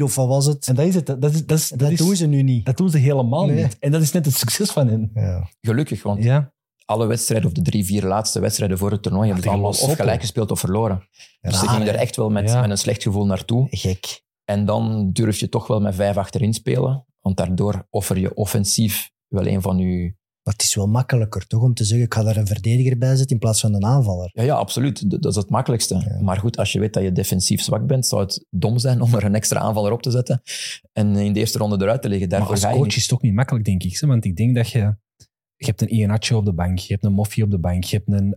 4-2-4 of wat was het.
en dat is het. Dat, is, dat, is,
Dat,
dat, is-
doen ze nu niet.
dat doen ze helemaal
Nee.
niet. En dat is net het succes van hen.
Ja.
Gelukkig, want
Ja.
alle wedstrijden, of de drie, vier laatste wedstrijden voor het toernooi, hebben ze
tegen
allemaal of gelijk gespeeld of verloren. Dus ze gingen er
hè?
echt wel met,
Ja.
met een slecht gevoel naartoe.
Gek.
En dan durf je toch wel met vijf achterin spelen, want daardoor offer je offensief wel een van je
Maar het is wel makkelijker toch om te zeggen, ik ga daar een verdediger bij zetten in plaats van een aanvaller.
Ja, ja, absoluut. Dat is het makkelijkste.
Ja.
Maar goed, als je weet dat je defensief zwak bent, zou het dom zijn om er een extra aanvaller op te zetten en in de eerste ronde eruit te liggen.
Maar
Daarvoor
als
ga je
coach
niet.
is het ook niet makkelijk, denk ik. hè, Want ik denk dat je... Je hebt een Iheanacho op de bank, je hebt een Moffie op de bank, je hebt een...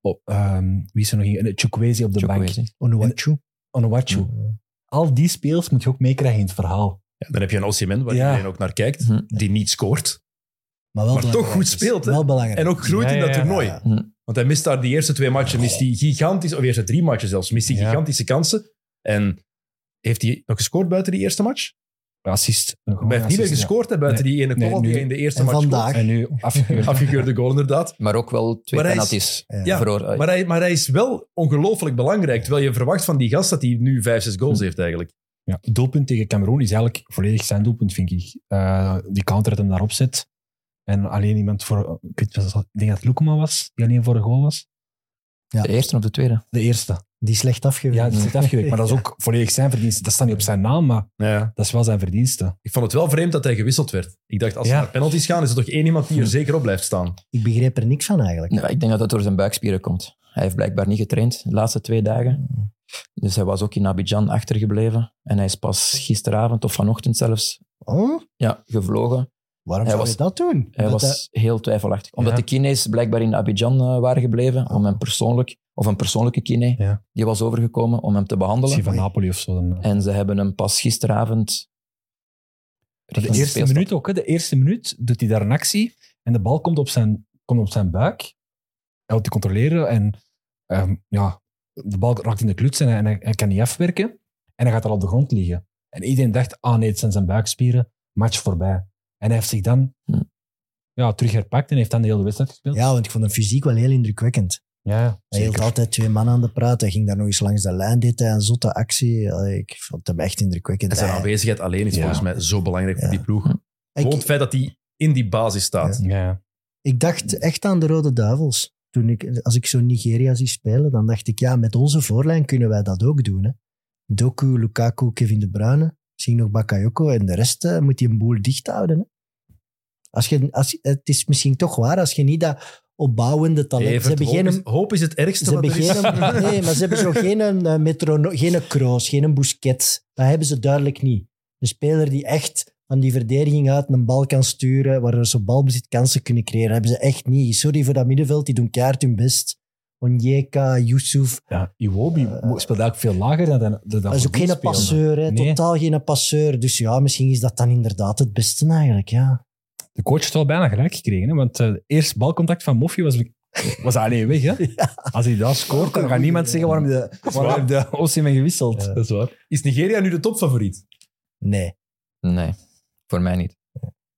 oh, ehm, wie is er nog een? Een Chukwueze op de bank.
Onuachu.
Onuachu. Al die speels moet je ook meekrijgen in het verhaal.
Ja, dan heb je een Osimhen, waar
Ja.
iedereen ook naar kijkt,
Hm.
die niet scoort.
Maar, wel
Maar toch goed speelt, hè?
Wel belangrijk.
En ook groeit
Ja,
in dat toernooi.
Ja.
Hm.
Want hij mist daar die eerste twee matchen, mist hij gigantisch, of eerste drie matchen zelfs, mist hij
Ja.
gigantische kansen. En heeft hij nog gescoord buiten die eerste match?
Assist.
Hij heeft niet meer gescoord hè, buiten
Nee.
die ene
Nee,
goal die in de eerste
En
match
vandaag.
En nu afgekeurd.
scoort. Afgekeurde goal, inderdaad.
Maar ook wel twee
Maar hij is-
penalties.
Ja.
Ja,
Veroor-
Maar hij, maar hij is wel ongelooflijk belangrijk. Terwijl je verwacht van die gast dat hij nu vijf, zes goals heeft eigenlijk.
Ja, het doelpunt tegen Cameroen is eigenlijk volledig zijn doelpunt, vind ik. Eh, die counter dat hem daarop zet. En alleen iemand voor... Ik, weet, niet, ik denk dat het Lukema was, die alleen voor de goal was.
Ja.
De eerste of de tweede?
De eerste.
Die slecht afgewerkt.
Ja, dat zit afgewerkt. Maar dat is ook volledig zijn verdienste. Dat staat niet op zijn naam, maar
Ja.
dat is wel zijn verdienste.
Ik vond het wel vreemd dat hij gewisseld werd. Ik dacht, als ze
Ja.
naar penalties gaan, is er toch één iemand die er zeker op blijft staan.
Ik begreep er niks van eigenlijk.
Nee, ik denk dat het door zijn buikspieren komt. Hij heeft blijkbaar niet getraind de laatste twee dagen. Dus hij was ook in Abidjan achtergebleven. En hij is pas gisteravond of vanochtend zelfs
Oh,
ja, gevlogen.
Waarom
Hij
zou
was-
je dat doen?
Hij
Dat
was heel twijfelachtig. Omdat
Ja.
de kines blijkbaar in Abidjan eh, waren gebleven om hem persoonlijk, of een persoonlijke kine,
Ja.
die was overgekomen om hem te behandelen.
Misschien van Napoli of zo. Dan.
En ze hebben hem pas gisteravond...
de eerste minuut ook. Hè. De eerste minuut doet hij daar een actie en de bal komt op zijn, komt op zijn buik. Hij houdt te controleren en ehm, ja, de bal raakt in de kluts en hij, en hij, hij kan niet afwerken. En hij gaat al op de grond liggen. En iedereen dacht, ah nee, het zijn zijn buikspieren. Match voorbij. En hij heeft zich dan
Hm.
ja, terug herpakt en heeft dan de hele wedstrijd gespeeld.
Ja, want ik vond hem fysiek wel heel indrukwekkend.
ja
Hij hield altijd twee man aan de praat. Hij ging daar nog eens langs de lijn, deed hij een zotte actie. Ik vond hem echt indrukwekkend.
En zijn
Hij-
aanwezigheid alleen is
Ja.
volgens mij zo belangrijk voor die ploeg.
Hm.
Gewoon het feit dat hij in die basis staat.
Ja.
ik dacht echt aan de Rode Duivels. Toen ik, als ik zo Nigeria zie spelen, dan dacht ik, ja, met onze voorlijn kunnen wij dat ook doen. Hè. Doku, Lukaku, Kevin De Bruyne, misschien nog Bakayoko en de rest eh, moet je een boel dicht houden. Hè. Als je, als, het is misschien toch waar, als je niet dat opbouwende talent...
Evert,
ze hebben
hoop,
geen,
is, hoop is het ergste
Ze
wat
hebben
er is.
geen, nee, maar ze hebben zo geen, uh, metrono, geen Kroos, geen Busquets. Dat hebben ze duidelijk niet. Een speler die echt van die verdediging uit een bal kan sturen, waar ze balbezit kansen kunnen creëren. Dat hebben ze echt niet. Sorry voor dat middenveld, die doen kaart hun best. Onyeka, Yusuf.
Ja, Iwobi speelt eigenlijk veel lager dan dan, dan
Dat is ook geen passeur, hè.
Nee.
totaal geen passeur. Dus ja, misschien is dat dan inderdaad het beste eigenlijk. Ja.
De coach heeft wel bijna gelijk gekregen, hè? want uh, het eerste balcontact van Moffie was, was alleen weg. Hè? Als hij daar scoort, dan gaat niemand zeggen waarom de, waarom de Osimhen gewisseld.
Ja.
Dat is waar. Is Nigeria nu de topfavoriet?
Nee.
Nee, voor mij niet.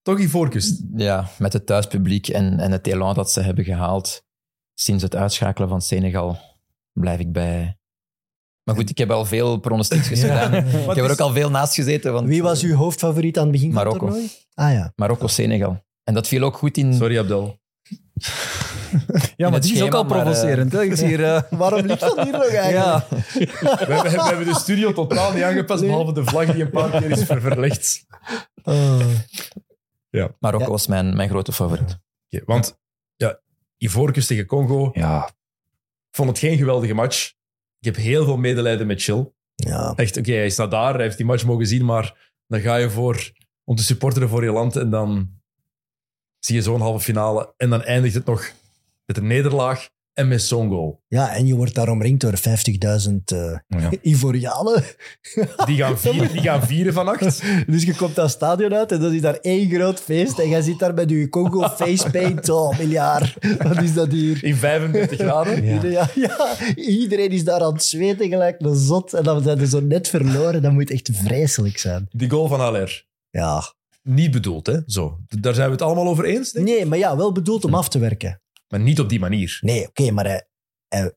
Toch die voorkust.
Ja, met het thuispubliek en, en het elan dat ze hebben gehaald sinds het uitschakelen van Senegal, blijf ik bij Maar goed, ik heb al veel pronostiekjes gedaan. Ik heb er ook al veel naast gezeten. Want
Wie was uw hoofdfavoriet aan het begin van
Marokko.
het toernooi? Ah ja.
Marokko-Senegal. En dat viel ook goed in.
Sorry, Abdel.
Ja, maar
het
die is ook al
maar,
provocerend. hè. Ik zie hier... eh,
Waarom ligt dat hier nog eigenlijk?
ja.
We hebben, we hebben de studio totaal niet aangepast, behalve de vlag die een paar keer is ver- verlegd.
Oh.
Marokko
Ja.
was mijn, mijn grote favoriet.
Oké, want Ivoorkust tegen Congo,
ja,
ik vond het geen geweldige match. Ik heb heel veel medelijden met Chill.
Ja.
Echt, oké, hij staat daar, hij heeft die match mogen zien, maar dan ga je voor om te supporteren voor je land en dan zie je zo'n halve finale en dan eindigt het nog met een nederlaag en met zo'n goal.
ja, en je wordt daar omringd door 50.000 eh
Ja.
Ivorianen.
Die gaan vieren, die gaan vieren van acht.
Dus je komt dat stadion uit en dan is daar één groot feest. En jij zit daar met je Congo facepaint. Oh, miljard. Wat is dat hier?
In 35 graden.
Ja.
Ja. Ja, iedereen is daar aan het zweten gelijk een zot. En dan zijn ze zo net verloren. Dat moet echt vreselijk zijn.
Die goal van Haller.
Ja.
Niet bedoeld, hè? Zo. Daar zijn we het allemaal over eens, denk ik.
Nee, maar ja, wel bedoeld om af te werken.
Maar niet op die manier.
Nee, oké, maar hij, hij-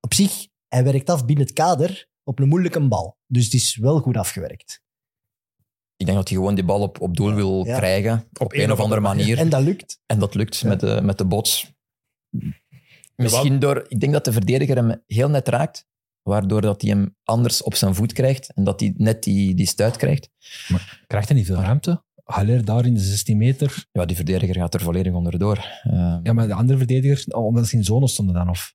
op zich, hij werkt af binnen het kader op een moeilijke bal. Dus het is wel goed afgewerkt.
Ik denk dat hij gewoon die bal op, op doel wil
Ja.
krijgen. Op, een, of andere manier.
En dat lukt.
En dat lukt
Ja.
met, de, met de bots. Misschien door... Ik denk dat de verdediger hem heel net raakt, waardoor dat hij hem anders op zijn voet krijgt en dat hij net die, die stuit krijgt.
Krijgt hij niet veel ruimte? Haller daar in de 16 meter.
Ja, die verdediger gaat er volledig onderdoor. Eh,
Ja, maar de andere verdedigers, oh, omdat ze in zone stonden dan. Of...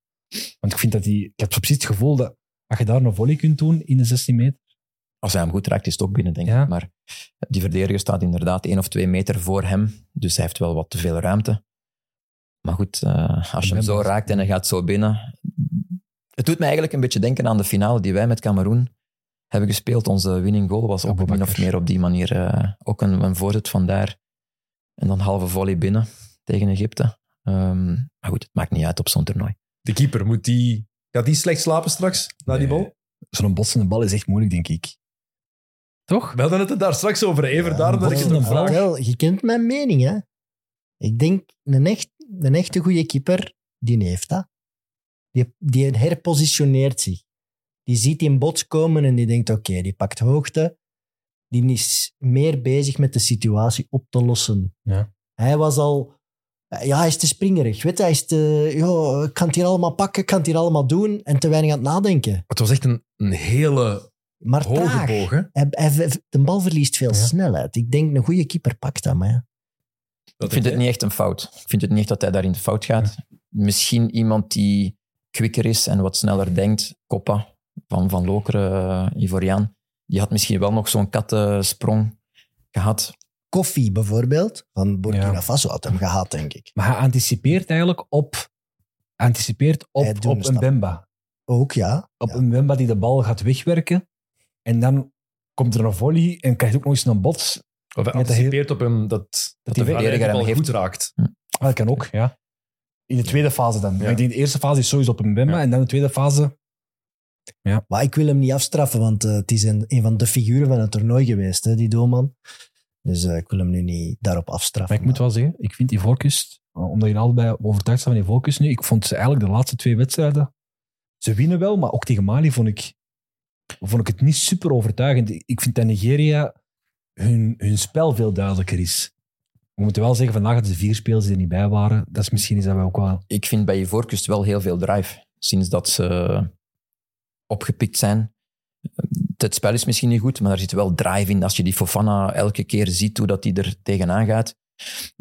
Want ik vind dat die... Ik heb precies het gevoel dat als je daar een volley kunt doen in de 16 meter...
Als hij hem goed raakt, is het ook binnen, denk
Ja.
ik. Maar die verdediger staat inderdaad één of twee meter voor hem. Dus hij heeft wel wat te veel ruimte. Maar goed, eh, als je hem zo raakt en hij gaat zo binnen... Het doet mij eigenlijk een beetje denken aan de finale die wij met Cameroen hebben gespeeld. Onze winning goal was ook min of meer op die manier. eh, ook een, een voorzet vandaar. En dan halve volley binnen tegen Egypte. Ehm, maar goed, het maakt niet uit op zo'n toernooi.
De keeper, moet die... Gaat die slecht slapen straks, na die
Nee.
bal?
Zo'n botsende bal is echt moeilijk, denk ik. Toch?
We hadden het er daar straks over, Even,
Ja,
daarom dat ik het
bal.
vraag.
Wel, je kent mijn mening, hè. Ik denk, een, echt, een echte goede keeper, die heeft dat. Die, die herpositioneert zich. Die ziet die in bots komen en die denkt, oké, die pakt hoogte. Die is meer bezig met de situatie op te lossen.
Ja.
Hij was al... Ja, hij is te springerig. Weet je, hij is te... Ja, ik kan het hier allemaal pakken, ik kan het hier allemaal doen. En te weinig aan het nadenken.
Het was echt een, een hele
Maar
hoge
traag.
boog, hè?
Hij, hij- de bal verliest veel
Ja.
snelheid. Ik denk, een goede keeper pakt dat, maar ja.
Ik vind het niet echt een fout. Ik vind het niet echt dat hij daarin de fout gaat. Misschien iemand die kwikker is en wat sneller denkt. Koppa van Van Lokeren, eh, Ivoriaan. Die had misschien wel nog zo'n kattensprong gehad.
Koffie bijvoorbeeld, van Burkina
Ja.
Faso had hem gehad, denk ik.
Maar hij anticipeert eigenlijk op... Anticipeert op, op een. Bemba.
Ook, ja.
Op
Ja.
een Bemba die de bal gaat wegwerken. En dan komt er een volley en krijgt ook nog eens een bots.
Of hij anticipeert op hem dat, dat
de
de
verdediger hem heeft.
goed raakt.
Ah, dat kan ook, ja. In de tweede fase dan.
Ja.
ik denk de eerste fase is sowieso op een Bemba.
Ja.
En dan de tweede fase...
Maar ik wil hem niet afstraffen, want eh, het is een, een van de figuren van het toernooi geweest, hè, die doelman. Dus eh, ik wil hem nu niet daarop afstraffen.
Maar ik moet wel zeggen, ik vind die Ivoorkust, omdat je allebei overtuigd staat van die nu, ik vond ze eigenlijk de laatste twee wedstrijden, ze winnen wel, maar ook tegen Mali vond ik, vond ik het niet super overtuigend. Ik vind dat Nigeria hun, hun spel veel duidelijker is. We moeten wel zeggen, vandaag hadden ze vier spelers die er niet bij waren. Dat is misschien is dat wel ook wel...
Ik vind bij Ivoorkust wel heel veel drive. Sinds dat ze opgepikt zijn. Het spel is misschien niet goed, maar daar zit wel drive in. Als je die Fofana elke keer ziet hoe dat hij er tegenaan gaat.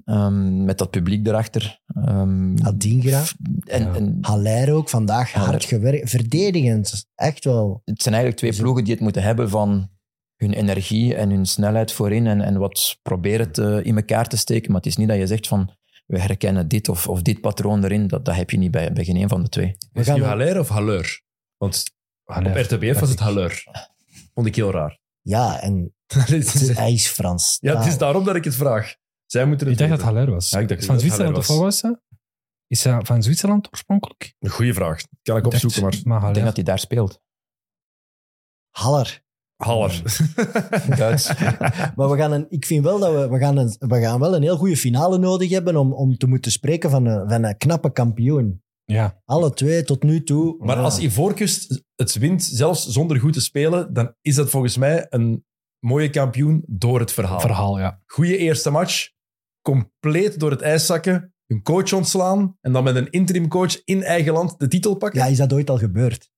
Ehm, met dat publiek erachter. Ehm,
Adingra,
en,
Ja.
en
Haller ook, vandaag
Haller.
hard gewerkt. Verdedigend, echt wel.
het zijn eigenlijk twee
Dus-
ploegen die het moeten hebben van hun energie en hun snelheid voorin en, en wat proberen te, in elkaar te steken. Maar het is niet dat je zegt van we herkennen dit of, of dit patroon erin. Dat, dat heb je niet bij, bij geen een van de twee.
We
Is
gaan
Haller of Halleur? Want op
Haller,
RTBF was het. Halleur. Vond ik heel raar.
Ja, en hij is Frans.
ja, het is daarom dat ik het vraag. Zij moeten het
Ik dacht dat het Haller was.
Ja, ik dacht
Is
dat
van Zwitserland of
Haller
wat was dat? Is dat van Zwitserland oorspronkelijk?
Een goede vraag. Kan ik opzoeken, maar...
maar
Ik denk
Haller.
dat hij daar speelt.
Haller.
Haller.
Duits.
Maar we gaan een, ik vind wel dat we, we, gaan een, we gaan wel een heel goede finale nodig hebben om, om te moeten spreken van een, van een knappe kampioen.
Ja,
Alle twee tot nu toe.
Maar
Ja.
als Ivoorkust het wint, zelfs zonder goed te spelen, dan is dat volgens mij een mooie kampioen door het verhaal.
verhaal, ja.
Goeie eerste match, compleet door het ijs zakken, hun coach ontslaan en dan met een interim coach in eigen land de titel pakken.
Ja, is dat ooit al gebeurd?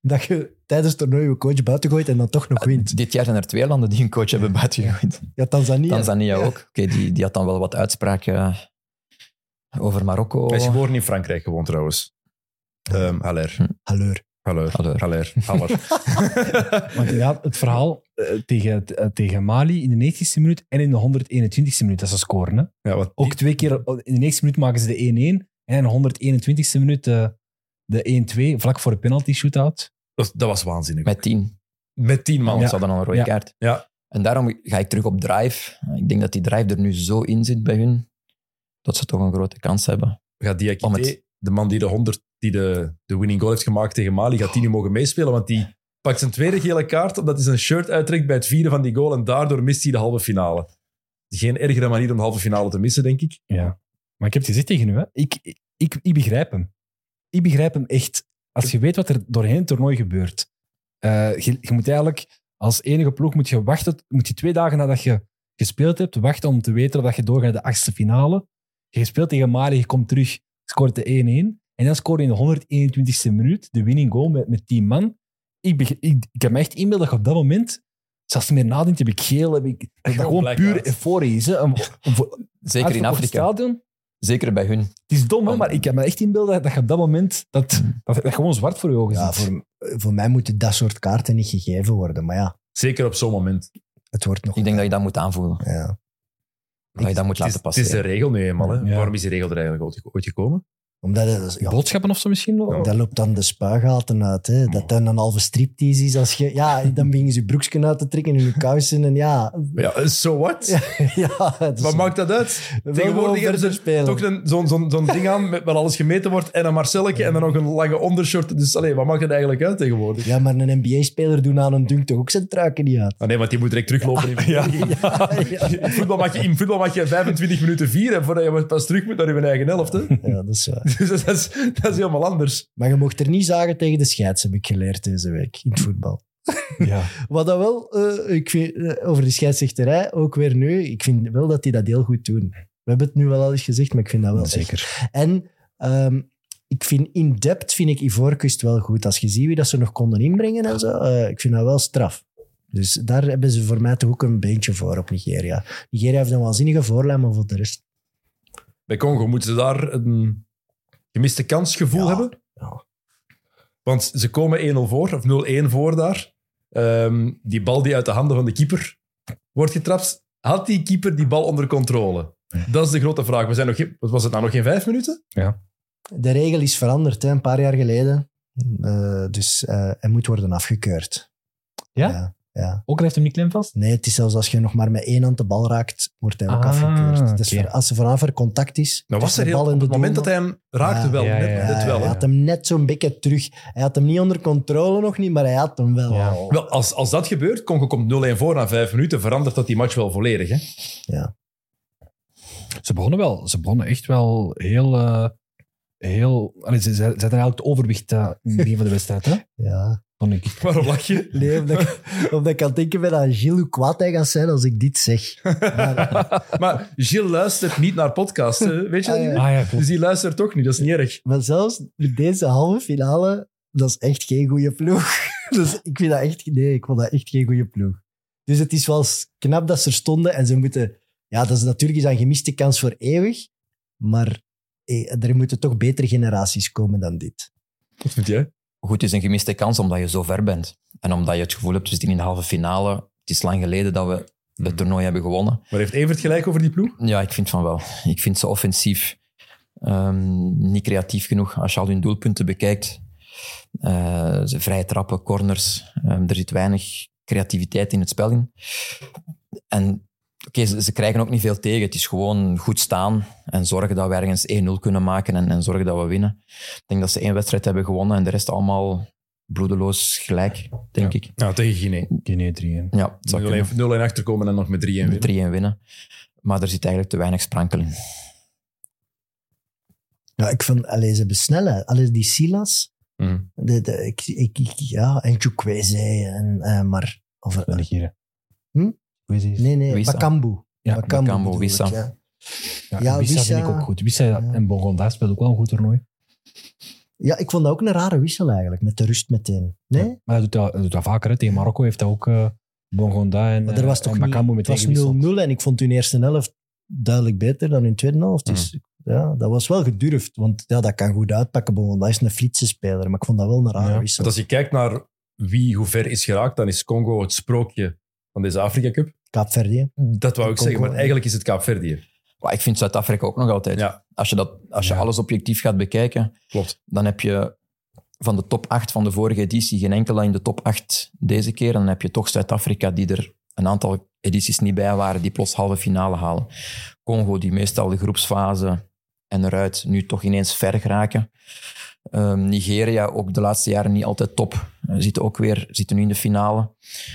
Dat je tijdens het toernooi je coach buiten gooit en dan toch nog wint.
Dit jaar zijn er twee landen die een coach hebben buitengegooid.
Ja, Tanzania.
Tanzania ook. Oké, die, die had dan wel wat uitspraken eh, over Marokko.
Hij is geboren in Frankrijk gewoon trouwens. Um, Haller. Haller.
Haller.
Haller. Haller.
Want ja, het verhaal eh, tegen, eh, tegen Mali in de 90ste minuut en in de 121ste minuut, dat ze scoren. Hè?
ja, wat,
Ook twee keer, in de 90ste minuut maken ze de 1-1 en in de 121ste minuut de, de 1-2, vlak voor de penalty shootout.
dat, dat was waanzinnig.
Met tien.
Met tien man.
Want
Ja.
ze hadden al een rode
Ja.
kaart.
Ja.
En daarom ga ik terug op drive. Ik denk dat die drive er nu zo in zit bij hun, dat ze toch een grote kans hebben.
Gaat
het-
de man die de 100, die de, de winning goal heeft gemaakt tegen Mali, gaat die nu mogen meespelen? Want die pakt zijn tweede gele kaart omdat hij zijn shirt uittrekt bij het vieren van die goal en daardoor mist hij de halve finale. Geen ergere manier om de halve finale te missen, denk ik.
Ja. Maar ik heb het gezegd tegen u, hè. Ik, ik, ik begrijp hem. Ik begrijp hem echt. Als je weet wat er doorheen het toernooi gebeurt. eh, je, je moet eigenlijk als enige ploeg moet je wachten, moet je twee dagen nadat je gespeeld hebt, wachten om te weten dat je doorgaat naar de achtste finale. Je speelt tegen Mali, je komt terug, scoort de 1-1. En dan scoor je in de 121ste minuut de winning goal met, met 10 man. Ik, ik, ik heb me echt inbeeld dat je op dat moment, zelfs meer nadenkt, heb ik geel, heb ik, dat dat
Gewoon
puur euforie is. Hè. Om- om voor-
Zeker in Afrika.
Stadion,
Zeker bij hun.
het is dom, hè, maar ik heb me echt inbeelden dat je op dat moment dat, dat, dat gewoon zwart voor je ogen
Ja,
zit.
voor, voor mij moeten dat soort kaarten niet gegeven worden. Maar ja,
Zeker op zo'n moment.
het wordt nog...
Ik denk dat je dat moet aanvoelen.
Ja.
Dat je dat moet
Het is,
laten
het is de regel nu eenmaal. Hè.
Ja.
Waarom is die regel er eigenlijk ooit- ooit gekomen?
Omdat het, ja,
Boodschappen of zo misschien? wel?
dat loopt dan de spuigaten uit. Hè. Dat dan een halve striptease is. Als je, ja, dan begin je je broekje uit te trekken en je kousen. En ja,
ja, so what?
ja
Wat maakt dat uit? Tegenwoordig hebben ze
spelen.
toch een- zo'n zo'n zo'n ding aan met, waar alles gemeten wordt en een Marcelletje en dan nog een lange ondershort. Dus allee, wat maakt het eigenlijk uit tegenwoordig?
Ja, maar een NBA-speler doen aan een dunk toch ook zijn truiken niet uit.
Ah, nee, want die moet direct teruglopen. In,
ja.
In, voetbal mag je, in voetbal mag je 25 minuten vieren voordat je pas terug moet naar je eigen helft. Hè.
Ja, dat is waar.
Dus dat is, dat is helemaal anders.
Maar je mocht er niet zagen tegen de scheids, heb ik geleerd deze week in het voetbal.
Ja.
Wat dat wel, eh, ik vind, eh, over de scheidsrechterij, ook weer nu, ik vind wel dat die dat heel goed doen. We hebben het nu wel al eens gezegd, maar ik vind dat wel echt.
Zeker.
En ehm, ik vind in depth vind ik Ivoorkust wel goed. Als je ziet wie dat ze nog konden inbrengen en zo, eh, ik vind dat wel straf. Dus daar hebben ze voor mij toch ook een beentje voor op Nigeria. Nigeria heeft een waanzinnige voorlijn, maar voor de rest...
Bij Congo moeten ze daar een gemiste kansgevoel
Ja.
hebben.
Ja.
Want ze komen 1-0 voor, of 0-1 voor daar. Ehm, die bal die uit de handen van de keeper wordt getrapt. Had die keeper die bal onder controle? Dat is de grote vraag. We zijn nog geen, wat was het nou nog geen vijf minuten?
De regel is veranderd, hè, een paar jaar geleden. Eh, dus eh, hij moet worden afgekeurd.
Ja?
ja? Ja.
Ook al heeft hem niet klem vast?
Nee, het is zelfs als je nog maar met één hand de bal raakt, wordt hij ook
Ah,
afgekeurd. Dus voor- als er vanaf er contact is,
Nou was er
de
heel,
bal
op het moment dat hij hem raakte
Ja.
wel,
Ja,
net,
ja,
net
Ja,
wel.
Hij had hem net zo'n beetje terug. Hij had hem niet onder controle nog niet, maar hij had hem wel.
Wel, als, als dat gebeurt, Congo komt 0-1 voor na vijf minuten, verandert dat die match wel volledig. Hè?
Ja.
Ze begonnen wel. Ze begonnen echt wel heel... eh, heel allee, ze, ze, ze hadden eigenlijk het overwicht eh, in het begin van de wedstrijd, hè?
Ja.
Vond ik.
Waarom lach je?
Nee, omdat ik, omdat ik aan het denken ben aan Gilles, hoe kwaad hij gaat zijn als ik dit zeg. Maar,
Maar Gilles luistert niet naar podcasts, hè? weet je dat
Ah, ja.
Ah ja.
Dus die luistert toch niet, dat is niet erg.
maar zelfs met deze halve finale, dat is echt geen goede ploeg. Dus ik vind dat echt, nee, ik vond dat echt geen goede ploeg. Dus het is wel knap dat ze er stonden en ze moeten, ja, dat is natuurlijk is een gemiste kans voor eeuwig, maar eh, er moeten toch betere generaties komen dan dit.
Wat vind jij?
Goed, het is een gemiste kans omdat je zo ver bent. En omdat je het gevoel hebt, we zitten in de halve finale. Het is lang geleden dat we het toernooi hebben gewonnen.
Maar heeft Evert gelijk over die ploeg?
Ja, ik vind van wel. Ik vind ze offensief ehm, niet creatief genoeg. Als je al hun doelpunten bekijkt, eh, ze vrije trappen, corners, ehm, er zit weinig creativiteit in het spel in. En oké, ze, ze krijgen ook niet veel tegen. Het is gewoon goed staan en zorgen dat we ergens 1-0 kunnen maken en, en zorgen dat we winnen. Ik denk dat ze één wedstrijd hebben gewonnen en de rest allemaal bloedeloos gelijk, denk ik.
Nou, tegen Guinea.
Guinea 3
Ja, het zou kunnen.
0-1 0-1 achterkomen en nog met 3-1 winnen.
Met 3-1 winnen. Maar er zit eigenlijk te weinig sprankel in.
Ja, ik vind, allee, ze hebben snelheid. Allee, die Silas,
Mhm.
de, de, ik, ik, ik- ja, en Chukwueze, en, eh, maar... Of. Hm?
Hoe is die?
nee, nee,
Wissa.
Bakambu.
Ja,
Bakambu,
ik,
Wissa.
ja.
Ja,
Ja,
Wissa
Wissa-
vind ik ook goed. Wissa
Ja.
en Bongonda speelt ook wel een goed toernooi.
Ja, ik vond dat ook een rare wissel eigenlijk, met de rust meteen. Nee?
Maar hij doet dat, hij doet dat vaker. Hè. Tegen Marokko heeft hij ook eh Bongonda en,
Maar er was
eh,
toch.
Bakambu
Het was 0-0
gewisseld.
en ik vond hun eerste helft duidelijk beter dan hun tweede helft. Dus ja, dat was wel gedurfd, want ja, dat kan goed uitpakken. want Dat is een flitse speler, maar ik vond dat wel een rare
Ja.
wissel.
Want als je kijkt naar wie hoe ver is geraakt, dan is Congo het sprookje van deze Afrika Cup.
Kaapverdië.
Dat wou ik
Congo,
zeggen, maar eigenlijk is het Kaapverdië.
Maar ik vind Zuid-Afrika ook nog altijd.
Ja,
Als je, dat, als je
Ja.
alles objectief gaat bekijken,
klopt.
dan heb je van de top 8 van de vorige editie geen enkele in de top 8 deze keer. En dan heb je toch Zuid-Afrika, die er een aantal edities niet bij waren, die plots halve finale halen. Congo, die meestal de groepsfase en eruit nu toch ineens ver geraken. Ehm, Nigeria, ook de laatste jaren niet altijd top. Zitten ook weer zitten nu in de finale.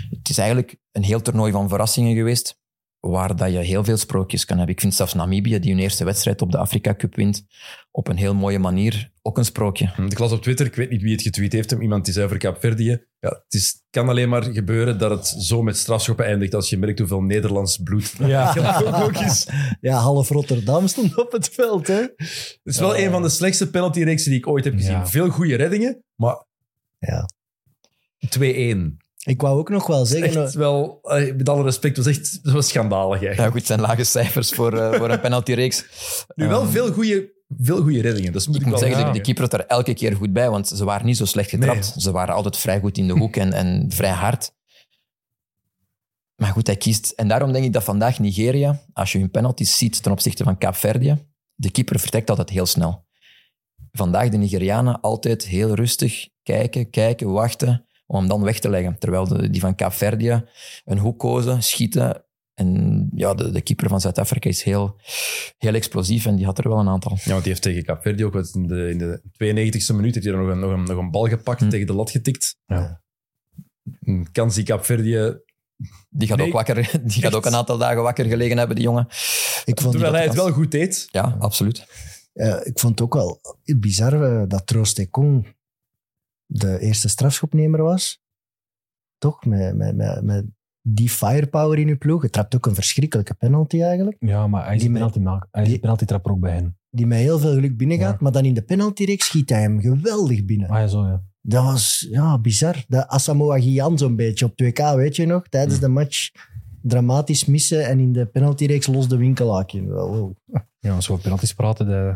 Het is eigenlijk een heel toernooi van verrassingen geweest, waar dat je heel veel sprookjes kan hebben. Ik vind zelfs Namibië, die hun eerste wedstrijd op de Afrika Cup wint, op een heel mooie manier, ook een sprookje.
Ik las op Twitter, ik weet niet wie het getweet heeft, hem, iemand die zei over Kaapverdië. Ja, het is, kan alleen maar gebeuren dat het zo met strafschoppen eindigt als je merkt hoeveel Nederlands bloed
Ja.
ook is.
Ja, half Rotterdam stond op het veld. Hè?
Het is wel een van de slechtste penaltyreeksen die ik ooit heb gezien.
Ja.
Veel goede reddingen, maar
Ja.
2-1.
Ik wou ook nog wel zeggen...
Echt wel, eh, met alle respect, was echt dat was schandalig eigenlijk.
Ja, goed, het zijn lage cijfers voor, eh, voor een penaltyreeks.
Nu wel
Ehm,
veel goede veel goede reddingen, dat moet ik,
Ik moet
wel
zeggen, de, de keeper had er elke keer goed bij, want ze waren niet zo slecht getrapt. Ze waren altijd vrij goed in de hoek en, en vrij hard. Maar goed, hij kiest. En daarom denk ik dat vandaag Nigeria, als je hun penalties ziet ten opzichte van Kaapverdië, de keeper vertrekt altijd heel snel. Vandaag de Nigerianen altijd heel rustig kijken, kijken, wachten, om hem dan weg te leggen. Terwijl de, die van Kaapverdië een hoek kozen, schieten. En ja, de, de keeper van Zuid-Afrika is heel, heel explosief en die had er wel een aantal.
Ja, want die heeft tegen Kaapverdi ook in de, in de 92e minuut heeft hij er nog een, nog een, nog een bal gepakt,
Hm.
tegen de lat getikt.
Ja.
Een kans die Kaapverdi,
Die gaat,
Nee,
ook, wakker, die gaat ook een aantal dagen wakker gelegen hebben, die jongen.
Ik vond,
terwijl hij het wel goed deed.
Ja, absoluut.
eh, ik vond het ook wel bizar eh, dat Troost Ekong de eerste strafschopnemer was. Toch? Met, met, met, met die firepower in uw ploeg. Het trapt ook een verschrikkelijke penalty eigenlijk.
Ja, maar hij is
Die
penalty maak- Hij is
die-
een penalty trapper ook bij hen.
Die met heel veel geluk binnengaat.
Ja.
Maar dan in de penaltyreeks schiet hij hem geweldig binnen.
Ah ja, zo ja.
Dat was ja, bizar. De Asamoah Gyan zo'n beetje op 2K, weet je nog? Tijdens de match dramatisch missen en in de penaltyreeks los de winkelhaakje. Wow.
Ja, als we over penalties praten, de,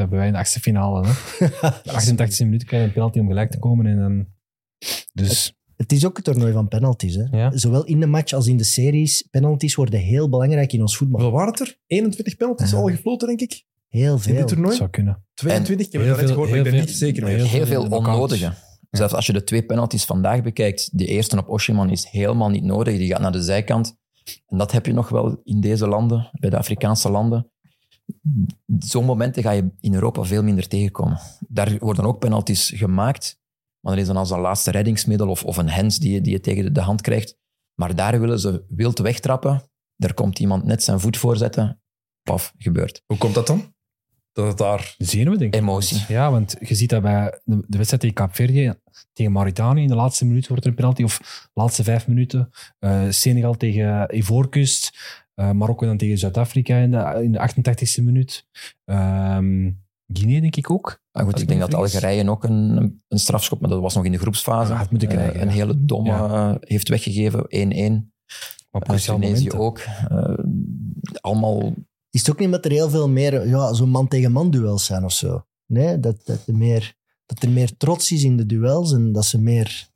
hebben wij in de achtste finale. Hè. De 88e minuut krijg je een penalty om gelijk te komen. En dan, dus
Het is ook het toernooi van penalties. Hè?
Ja.
Zowel in de match als in de series. Penalties worden heel belangrijk in ons voetbal.
Hoeveel waren het er? 21 penalties
Ja.
al gefloten, denk ik.
Heel
In dit
veel.
dat
toernooi.
zou kunnen.
22, ik heb het
heel
net
veel-
gehoord, maar ik ben niet
veel-
zeker meer.
heel
Heel veel onnodige. Zelfs als je de twee penalties vandaag bekijkt, de eerste op Oshiman is helemaal niet nodig. Die gaat naar de zijkant. En dat heb je nog wel in deze landen, bij de Afrikaanse landen. Zo'n momenten ga je in Europa veel minder tegenkomen. Daar worden ook penalties gemaakt, maar er is dan als een laatste reddingsmiddel of, of een hens die je, die je tegen de, de hand krijgt. Maar daar willen ze wild wegtrappen. Daar komt iemand net zijn voet voor zetten. Paf, gebeurt.
Hoe komt dat dan? Dat het daar...
Zenuwen, denk ik.
Emotie.
Ja, want je ziet dat bij de, de wedstrijd tegen Kaapverdië, tegen Mauritanië, in de laatste minuut wordt er een penalty, of laatste vijf minuten. Eh, Senegal tegen Ivoorkust. Eh Marokko dan tegen Zuid-Afrika in de, in de 88e minuut. Ehm Guinea, denk ik ook.
Maar goed, ik denk dat. Algerije ook een, een strafschop, maar dat was nog in de groepsfase.
Ja, had moeten
eh,
krijgen,
een
ja.
hele domme
Ja.
heeft weggegeven, 1-1.
Maar
Uh, Tunesië ook. Eh, allemaal
Is het ook niet dat er heel veel meer ja, zo'n man-tegen-man duels zijn of zo? Nee, dat, dat, er meer, dat er meer trots is in de duels en dat ze meer...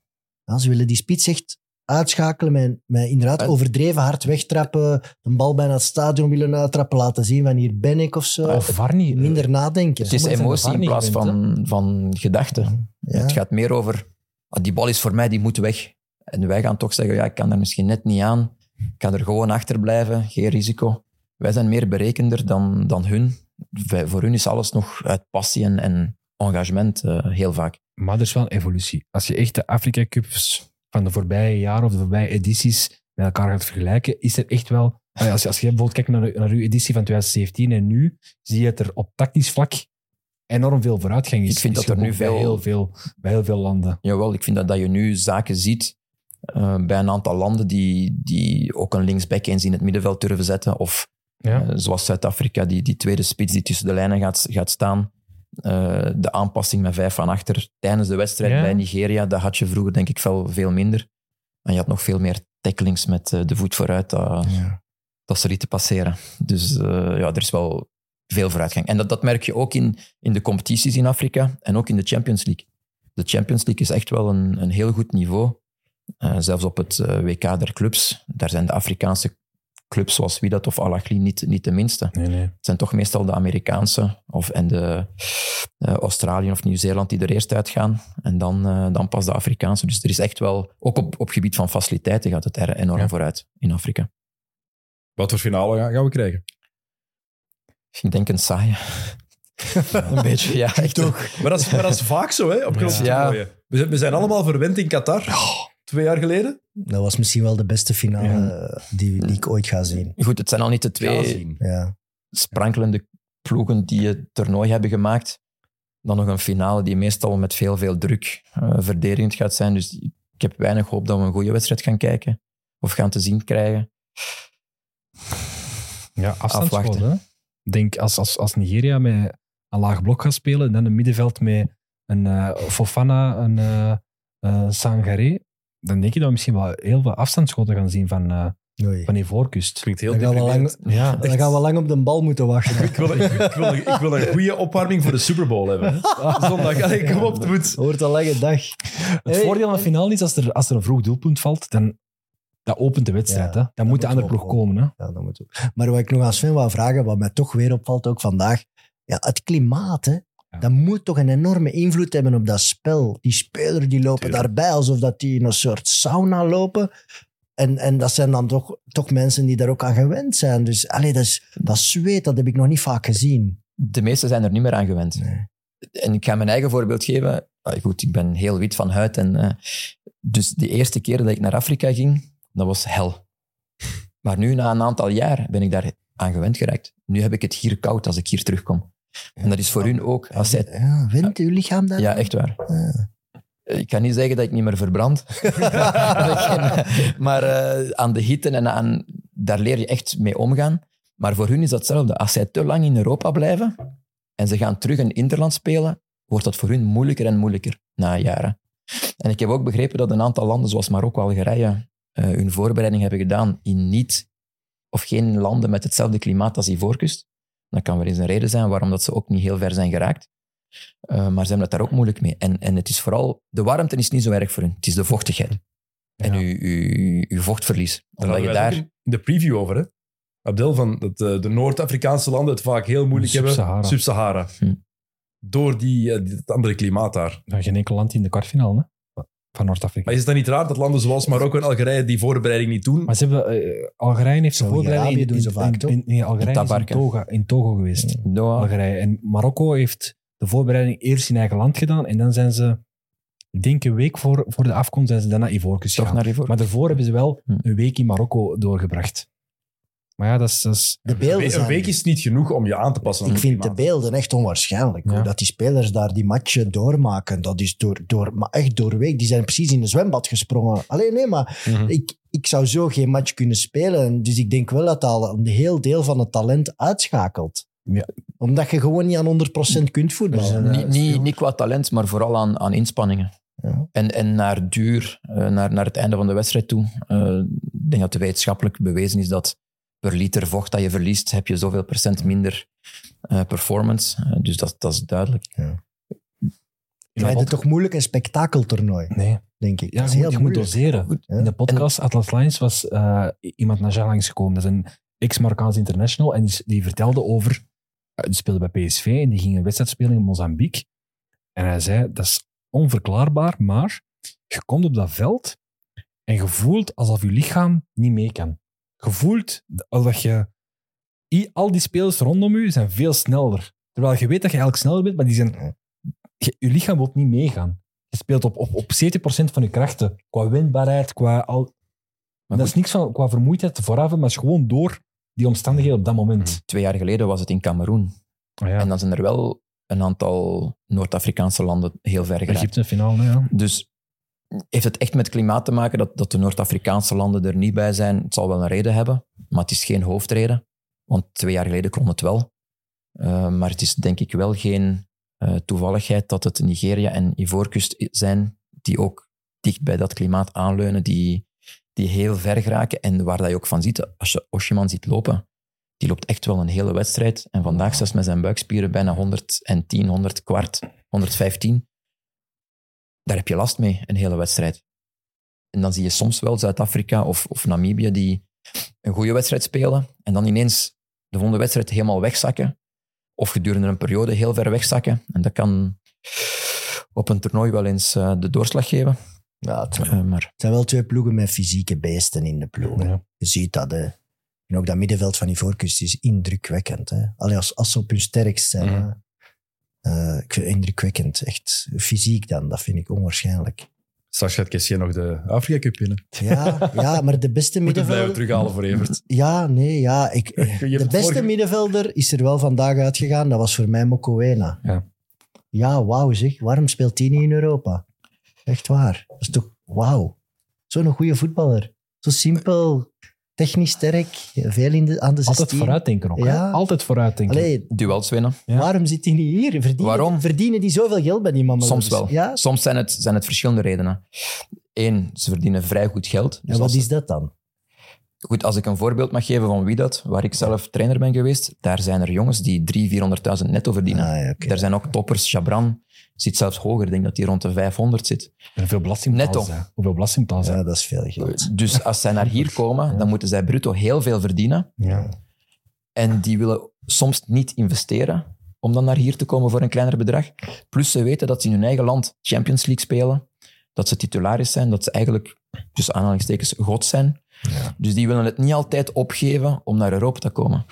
Ja, ze willen die spits echt uitschakelen met, met inderdaad
En-
overdreven hard wegtrappen, een bal bijna het stadion willen uittrappen, laten zien van hier ben ik of zo.
Of Varni.
Minder nadenken.
Het is emotie
er
in plaats
gewend,
van, van gedachten.
Ja.
Het gaat meer over, ah, die bal is voor mij, die moet weg. En wij gaan toch zeggen, ja, ik kan daar misschien net niet aan. Ik kan er gewoon achter blijven, geen risico. Wij zijn meer berekender dan, dan hun. Wij- voor hun is alles nog uit passie en, en engagement, eh, heel vaak.
Maar er is wel een evolutie. Als je echt de Afrika Cups van de voorbije jaren of de voorbije edities met elkaar gaat vergelijken, is er echt wel... Als je, als je bijvoorbeeld kijkt naar, naar uw editie van 2017 en nu, zie je dat er op tactisch vlak enorm veel vooruitgang is.
Ik vind
is
dat er nu
geboekt bij
veel-
heel veel, bij heel veel landen.
Jawel, ik vind dat, dat je nu zaken ziet eh, bij een aantal landen die, die ook een linksback eens in het middenveld durven zetten. Of
Ja.
eh, zoals Zuid-Afrika, die, die tweede spits die tussen de lijnen gaat, gaat staan. Eh, de aanpassing met vijf van achter tijdens de wedstrijd
Ja.
bij Nigeria, dat had je vroeger denk ik wel veel minder. En je had nog veel meer tacklings met eh, de voet vooruit. Dat,
Ja.
dat ze lieten passeren. Dus eh, ja, er is wel veel vooruitgang. En dat, dat merk je ook in, in de competities in Afrika en ook in de Champions League. De Champions League is echt wel een, een heel goed niveau. Eh, zelfs op het WK der clubs, daar zijn de Afrikaanse clubs zoals Wydad of Al Ahly niet, niet de minste.
Nee, nee.
Het zijn toch meestal de Amerikaanse of, en de eh, Australië of Nieuw-Zeeland die er eerst uitgaan. En dan, eh, dan pas de Afrikaanse. Dus er is echt wel, ook op, op gebied van faciliteiten gaat het er enorm
Ja.
vooruit in Afrika.
Wat voor finale gaan, gaan we krijgen?
Ik denk een saaie. een beetje, ja. Echt toch.
Maar dat is, maar dat is vaak zo, hè, op
Ja.
toernooien. We zijn, we zijn allemaal verwend in Qatar. Twee jaar geleden.
Dat was misschien wel de beste finale
Ja.
die, die ik ooit ga zien.
Goed, het zijn al niet de twee.
Ja.
sprankelende ploegen die het toernooi hebben gemaakt. Dan nog een finale die meestal met veel, veel druk eh, verdedigend gaat zijn. Dus ik heb weinig hoop dat we een goede wedstrijd gaan kijken. Of gaan te zien krijgen.
Ja.
Afwachten.
Ik denk als, als, als Nigeria met een laag blok gaat spelen en dan een middenveld met een eh, Fofana, een eh eh, Sangaré, dan denk je dat we misschien wel heel veel afstandsschoten gaan zien van, eh
Oei.
van die voorkust.
Klinkt heel
Dan gaan, we lang,
deprimerend.
Ja,
dan gaan we lang op de bal moeten wachten.
Ik wil, ik, ik wil, ik wil een goede opwarming voor de Super Bowl hebben. hè. Zondag. Allee, kom op, het moet.
Wordt een lange dag.
Het
Hey.
voordeel aan de finale is als er, als er een vroeg doelpunt valt, dan dat opent de wedstrijd.
Ja,
hè. Dan
dat
moet de andere
wel
ploeg komen. Hè.
Ja, dat moet ook. Maar wat ik nog aan Sven wou vragen, wat mij toch weer opvalt, ook vandaag, ja, het klimaat, hè. Dat moet toch een enorme invloed hebben op dat spel. Die spelers die lopen
Tuurlijk.
daarbij alsof dat die in een soort sauna lopen. En, en dat zijn dan toch, toch mensen die daar ook aan gewend zijn. Dus allee, dat, is, dat zweet, dat heb ik nog niet vaak gezien.
De meesten zijn er niet meer aan gewend.
Nee.
En ik ga mijn eigen voorbeeld geven. Ah, Goed, ik ben heel wit van huid. En, eh, dus de eerste keer dat ik naar Afrika ging, dat was hel. Maar nu, na een aantal jaar, ben ik daar aan gewend geraakt. Nu heb ik het hier koud als ik hier terugkom. En dat is voor hun ook. Als zij,
Ja, wint uw lichaam daar?
ja, echt waar.
Ja.
Ik kan niet zeggen dat ik niet meer verbrand. Maar eh, aan de hitte en aan, daar leer je echt mee omgaan. Maar voor hun is dat hetzelfde. Als zij te lang in Europa blijven en ze gaan terug een interland spelen, wordt dat voor hun moeilijker en moeilijker na jaren. En ik heb ook begrepen dat een aantal landen, zoals Marokko, Algerije, eh, hun voorbereiding hebben gedaan in niet of geen landen met hetzelfde klimaat als die voorkust. Dat kan wel eens een reden zijn waarom dat ze ook niet heel ver zijn geraakt. Uh, maar ze hebben het daar ook moeilijk mee. En, en het is vooral, de warmte is niet zo erg voor hun. Het is de vochtigheid. En
Ja.
uw, uw, uw vochtverlies.
Daar
Omdat je daar...
in de preview over, hè? Abdel, van dat eh, de Noord-Afrikaanse landen het vaak heel moeilijk hebben.
Sub-Sahara.
Sub-Sahara.
Hm.
Door die, eh, die- het andere klimaat daar.
Nou, geen enkel land in de kwartfinale hè, van Noord-Afrika.
Maar is het dan niet raar dat landen zoals Marokko en Algerije die voorbereiding niet doen?
Maar ze hebben, eh, Algerije heeft de voorbereiding in,
doen ze
in,
vaak,
in-
toch?
in- nee, Algerije is in. Togo, in Togo geweest.
Doha,
Algerije. En Marokko heeft de voorbereiding eerst in eigen land gedaan en dan zijn ze, ik denk een week voor, voor de afkomst, zijn ze dan naar Ivoorkust gegaan.
naar.
Maar daarvoor hebben ze wel
Hm.
een week in Marokko doorgebracht. Maar ja, dat is... Dat is
De
Een
beelden
we- Een
zijn...
week is niet genoeg om je aan te passen
Ik vind de beelden echt onwaarschijnlijk.
Ja.
Hoe dat die spelers daar die matchen doormaken. Dat is door, door, maar echt doorweek. Die zijn precies in een zwembad gesprongen. Alleen nee, maar
Mhm.
ik, ik zou zo geen match kunnen spelen. Dus ik denk wel dat dat al een heel deel van het talent uitschakelt.
Ja.
Omdat je gewoon niet aan 100% kunt voetballen.
niet, niet, niet qua talent, maar vooral aan, aan inspanningen.
Ja.
En, en naar duur, eh, naar, naar het einde van de wedstrijd toe. eh, ik denk dat het wetenschappelijk bewezen is dat per liter vocht dat je verliest, heb je zoveel procent minder eh, performance. Eh, dus dat, dat is duidelijk.
Je vindt het toch moeilijk een spektakeltoernooi,
Nee,
denk ik.
ja,
dat
je,
is
moet,
heel
je moet
moeilijk.
doseren.
Ja.
In de podcast Atlas Lines was eh, iemand naar Jean langsgekomen. Dat is een ex-Marokkaans international. En die, die vertelde over... die speelde bij PSV en die ging een wedstrijd spelen in Mozambique. En hij zei, dat is onverklaarbaar, maar je komt op dat veld en je voelt alsof je lichaam niet mee kan. Je voelt alsof je... Al die spelers rondom je zijn veel sneller. Terwijl je weet dat je eigenlijk sneller bent, maar die zijn... Je, je lichaam wil niet meegaan. Je speelt op, op, op 70% van je krachten. Qua wendbaarheid, qua al...
Maar
dat is niks van qua vermoeidheid vooraf, maar het is gewoon door die omstandigheden op dat moment.
Twee jaar geleden was het in Cameroen.
Ah ja.
En dan zijn er wel een aantal Noord-Afrikaanse landen heel ver geraakt.
Egypte finale, ja.
Dus heeft het echt met klimaat te maken dat, dat de Noord-Afrikaanse landen er niet bij zijn? Het zal wel een reden hebben, maar het is geen hoofdreden. Want twee jaar geleden kon het wel. Eh, maar het is denk ik wel geen eh, toevalligheid dat het Nigeria en Ivoorkust zijn die ook dicht bij dat klimaat aanleunen, die, die heel ver geraken. En waar dat je ook van ziet, als je Oshiman ziet lopen, die loopt echt wel een hele wedstrijd. En vandaag zelfs met zijn buikspieren bijna 110, 100 kwart, 115. Daar heb je last mee, een hele wedstrijd. En dan zie je soms wel Zuid-Afrika of, of Namibië die een goede wedstrijd spelen en dan ineens de volgende wedstrijd helemaal wegzakken. Of gedurende een periode heel ver wegzakken. En dat kan op een toernooi wel eens eh, de doorslag geven.
Ja, het,
Eh, maar
het zijn wel twee ploegen met fysieke beesten in de ploeg.
Ja.
Je ziet dat. Hè. En ook dat middenveld van Ivoorkust is indrukwekkend. Hè. Allee, als, als ze op hun sterkst zijn.
Mhm.
Eh, ik vind het indrukwekkend. Echt fysiek dan, dat vind ik onwaarschijnlijk.
Straks gaat Kessier nog de Afrika Cup winnen.
Ja, ja maar de beste
Moet
middenvelder...
terughalen voor Evert.
Ja, nee, ja. Ik, de beste
vorige-
middenvelder is er wel vandaag uitgegaan. Dat was voor mij Mokoena.
Ja.
Ja, wauw zeg. Waarom speelt hij niet in Europa? Echt waar. Dat is toch wauw. Zo'n goede voetballer. Zo simpel, technisch sterk, veel in de, aan de 16.
Altijd vooruitdenken ook.
Ja.
Altijd vooruitdenken.
Allee,
duels winnen.
Ja.
waarom zit hij niet hier? Verdienen,
Waarom?
Verdienen die zoveel geld bij die mannen?
Soms wel.
Ja?
Soms zijn het, zijn het verschillende redenen. Eén, ze verdienen vrij goed geld. Dus
en wat
als-
is dat dan?
Goed, als ik een voorbeeld mag geven van wie dat, waar ik zelf trainer ben geweest, daar zijn er jongens die 300.000, 400.000 netto verdienen.
Ah, ja.
Er zijn ook toppers. Jabran zit zelfs hoger. Ik denk dat hij rond de 500 zit.
En betalen
Netto.
Hoeveel belasting betalen zij?
Ja, dat is veel geld.
Dus als zij naar hier komen, dan moeten zij bruto heel veel verdienen.
Ja.
En die willen soms niet investeren om dan naar hier te komen voor een kleiner bedrag. Plus ze weten dat ze in hun eigen land Champions League spelen. Dat ze titularis zijn. Dat ze eigenlijk, tussen aanhalingstekens, god zijn. Dus die willen het niet altijd opgeven om naar Europa te komen.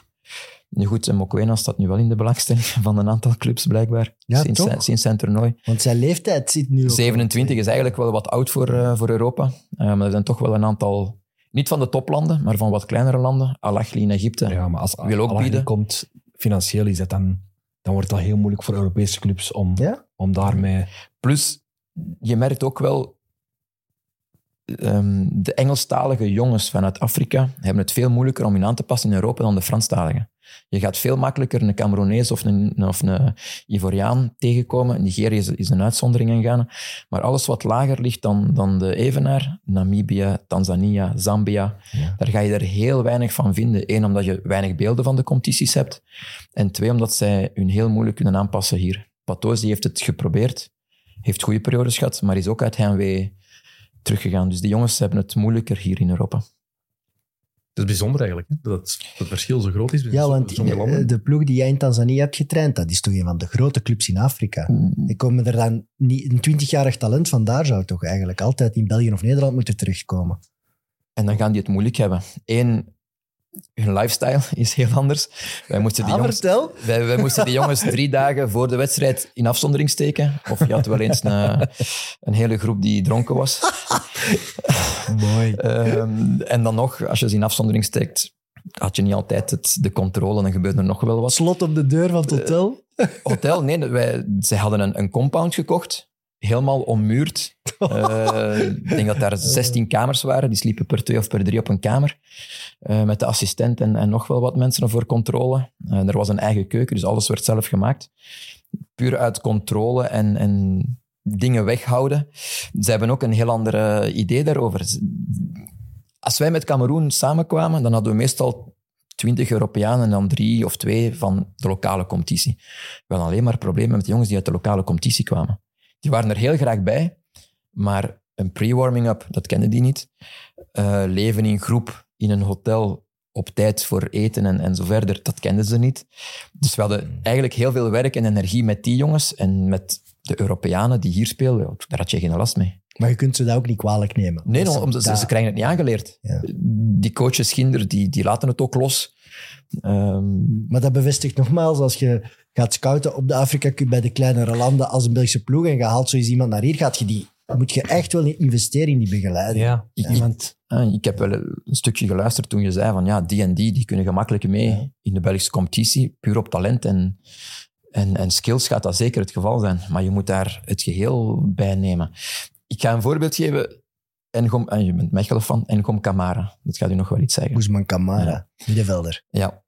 Nu goed, en Mokwena staat nu wel in de belangstelling van een aantal clubs, blijkbaar.
Ja,
sinds,
toch?
zijn, sinds zijn toernooi.
Want zijn leeftijd zit nu ook...
27 is eigenlijk wel wat oud voor, eh, voor Europa. Eh, maar er zijn toch wel een aantal, niet van de toplanden, maar van wat kleinere landen. Al-Ahly in Egypte.
Ja, maar als
Wil ook bieden.
komt, financieel is dat dan, dan wordt dat heel moeilijk voor Europese clubs om,
Ja?
om daarmee...
Plus, je merkt ook wel, ehm, de Engelstalige jongens vanuit Afrika hebben het veel moeilijker om je aan te passen in Europa dan de Franstaligen. Je gaat veel makkelijker een Cameronees of een, of een Ivoriaan tegenkomen. Nigeria is, is een uitzondering in Ghana. Maar alles wat lager ligt dan, dan de evenaar, Namibië, Tanzania, Zambia,
Ja.
daar ga je er heel weinig van vinden. Eén, omdat je weinig beelden van de competities hebt. En twee, omdat zij hun heel moeilijk kunnen aanpassen hier. Patoos die heeft het geprobeerd, heeft goede periodes gehad, maar is ook uit heimwee teruggegaan. Dus die jongens hebben het moeilijker hier in Europa.
Dat is bijzonder eigenlijk, hè? dat het, dat het verschil zo groot is.
Ja, want
landen.
de, de ploeg die jij in Tanzania hebt getraind, dat is toch een van de grote clubs in Afrika. Ik kom er dan niet, een 20-jarig talent vandaar zou toch eigenlijk altijd in België of Nederland moeten terugkomen.
En dan gaan die het moeilijk hebben. Eén, hun lifestyle is heel anders. Wij moesten die
Ah,
jongens. Wij, wij moesten die jongens drie dagen voor de wedstrijd in afzondering steken. Of je had wel eens een, een hele groep die dronken was.
Mooi.
Ehm, en dan nog, als je ze in afzondering steekt, had je niet altijd het, de controle en dan gebeurde er nog wel wat.
Slot op de deur van het hotel.
Hotel, nee, wij, zij hadden een, een compound gekocht, helemaal ommuurd. Eh, ik denk dat daar 16 kamers waren, die sliepen per twee of per drie op een kamer. Eh, met de assistent en, en nog wel wat mensen voor controle. Eh, er was een eigen keuken, dus alles werd zelf gemaakt. Puur uit controle en, en dingen weghouden. Ze hebben ook een heel ander idee daarover. Als wij met Cameroen samenkwamen, dan hadden we meestal 20 Europeanen en dan drie of twee van de lokale competitie. We hadden alleen maar problemen met de jongens die uit de lokale competitie kwamen. Die waren er heel graag bij, maar een pre-warming-up, dat kenden die niet. Eh, leven in groep in een hotel op tijd voor eten en, en zo verder, dat kenden ze niet. Dus we hadden eigenlijk heel veel werk en energie met die jongens en met de Europeanen die hier speelden. Daar had je geen last mee.
Maar je kunt ze dat ook niet kwalijk nemen.
Nee, no, omdat ze,
dat-
ze krijgen het niet aangeleerd.
Ja.
Die coaches Ginder, die, die laten het ook los. Ehm,
Maar dat bevestigt nogmaals, als je gaat scouten op de Afrika Cup bij de kleinere landen als een Belgische ploeg en je haalt zo eens iemand naar hier, gaat je die, moet je echt wel investeren in die begeleiding.
Ja,
Ik-
iemand...
Ah, ik heb wel een stukje geluisterd toen je zei van ja, die en die, die kunnen gemakkelijk mee
Ja.
in de Belgische competitie, puur op talent en En, en skills gaat dat zeker het geval zijn, maar je moet daar het geheel bij nemen. Ik ga een voorbeeld geven. Engom, ah, je bent Mechelen fan, Engom Camara. Dat gaat u nog wel iets zeggen.
Oesman Kamara, middenvelder.
Ja.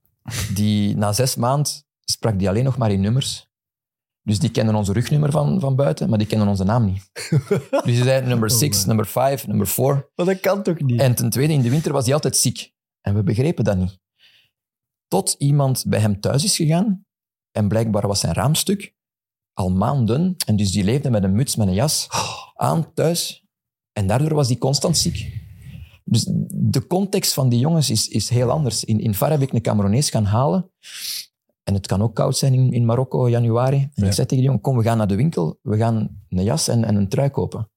Die, na zes maanden sprak die alleen nog maar in nummers. Dus die kennen onze rugnummer van, van buiten, maar die kennen onze naam niet. dus die zei nummer
Oh,
6,
man.
nummer 5, nummer 4.
Maar dat kan toch niet?
En ten tweede, in de winter was hij altijd ziek. En we begrepen dat niet. Tot iemand bij hem thuis is gegaan en blijkbaar was zijn raamstuk al maanden. En dus die leefde met een muts, met een jas aan thuis. En daardoor was hij constant ziek. Dus de context van die jongens is, is heel anders. In, in Far heb ik een Cameronees gaan halen. En het kan ook koud zijn in, in Marokko, januari. En
Ja.
ik zei tegen die jongen, kom, we gaan naar de winkel. We gaan een jas en, en een trui kopen.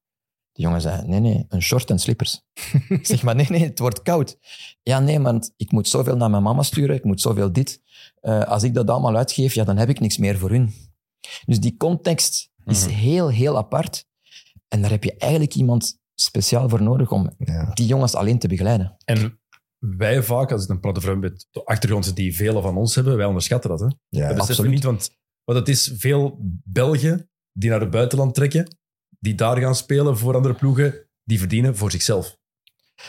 De jongen zei, nee, nee, een short en slippers. ik zeg, maar nee, nee, het wordt koud. Ja, nee, want ik moet zoveel naar mijn mama sturen, ik moet zoveel dit. Eh, als ik dat allemaal uitgeef, ja, dan heb ik niks meer voor hun. Dus die context is
Mhm.
heel, heel apart. En daar heb je eigenlijk iemand speciaal voor nodig om
Ja.
die jongens alleen te begeleiden.
En wij vaak, als dan praat over met de achtergrond die velen van ons hebben, wij onderschatten dat. Hè?
Ja.
Dat beseffen niet, want wat het is, veel Belgen die naar het buitenland trekken, die daar gaan spelen voor andere ploegen, die verdienen voor zichzelf.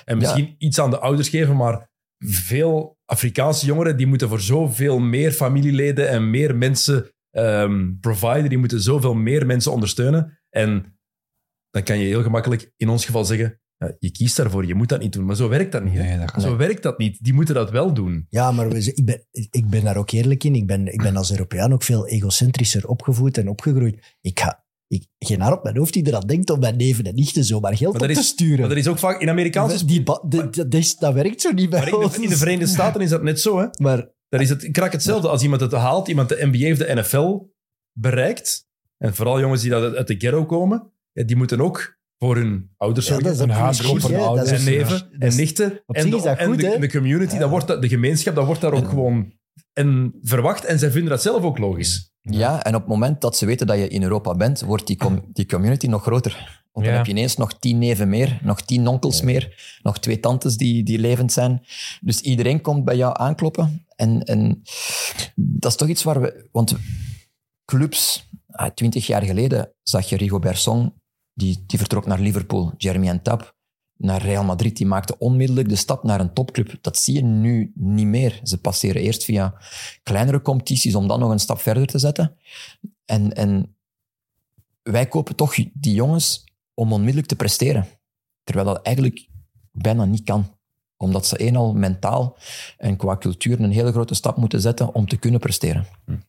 En misschien iets aan de ouders geven, maar veel Afrikaanse jongeren die moeten voor zoveel meer familieleden en meer mensen ehm providen, die moeten zoveel meer mensen ondersteunen. En dan kan je heel gemakkelijk in ons geval zeggen, je kiest daarvoor, je moet dat niet doen. Maar zo werkt dat niet. hè.
Nee, dat kan
Zo werkt dat niet. Die moeten dat wel doen.
Ja, maar we, ik, ben, ik ben daar ook eerlijk in. Ik ben, ik ben als Europeaan ook veel egocentrischer opgevoed en opgegroeid. Ik ga ik, geen haar op mijn hoofd die eraan denkt om mijn neven en nichten zomaar geld
Maar
op
dat
te
is-
sturen.
Maar er is ook vaak in Amerikaanse
die, de- dat is- dat werkt zo niet bij
Maar in
ons.
de, in de Verenigde Staten is dat net zo. Hè?
Maar
Daar is het krak hetzelfde. Als iemand het haalt, iemand de NBA of de NFL bereikt, en vooral jongens die uit uit de ghetto komen, die moeten ook voor hun ouders
Ja,
hun
Dat
ouders.
en neven en nichten. En, de, en
goed,
de,
hè?
de community,
Ja.
dat wordt, dat- de gemeenschap, dat wordt daar ook gewoon en verwacht. En zij vinden dat zelf ook logisch.
Ja, en op het moment dat ze weten dat je in Europa bent, wordt die, com- die community nog groter. Want dan
Ja.
heb je ineens nog tien neven meer, nog tien onkels meer, nog twee tantes die, die levend zijn. Dus iedereen komt bij jou aankloppen. En, en dat is toch iets waar we... Want clubs, ah, twintig jaar geleden zag je Rigobert Song, die, die vertrok naar Liverpool. Jeremy Entap naar Real Madrid, die maakte onmiddellijk de stap naar een topclub. Dat zie je nu niet meer. Ze passeren eerst via kleinere competities om dan nog een stap verder te zetten. En, en wij kopen toch die jongens om onmiddellijk te presteren. Terwijl dat eigenlijk bijna niet kan. Omdat ze een al mentaal en qua cultuur een hele grote stap moeten zetten om te kunnen presteren.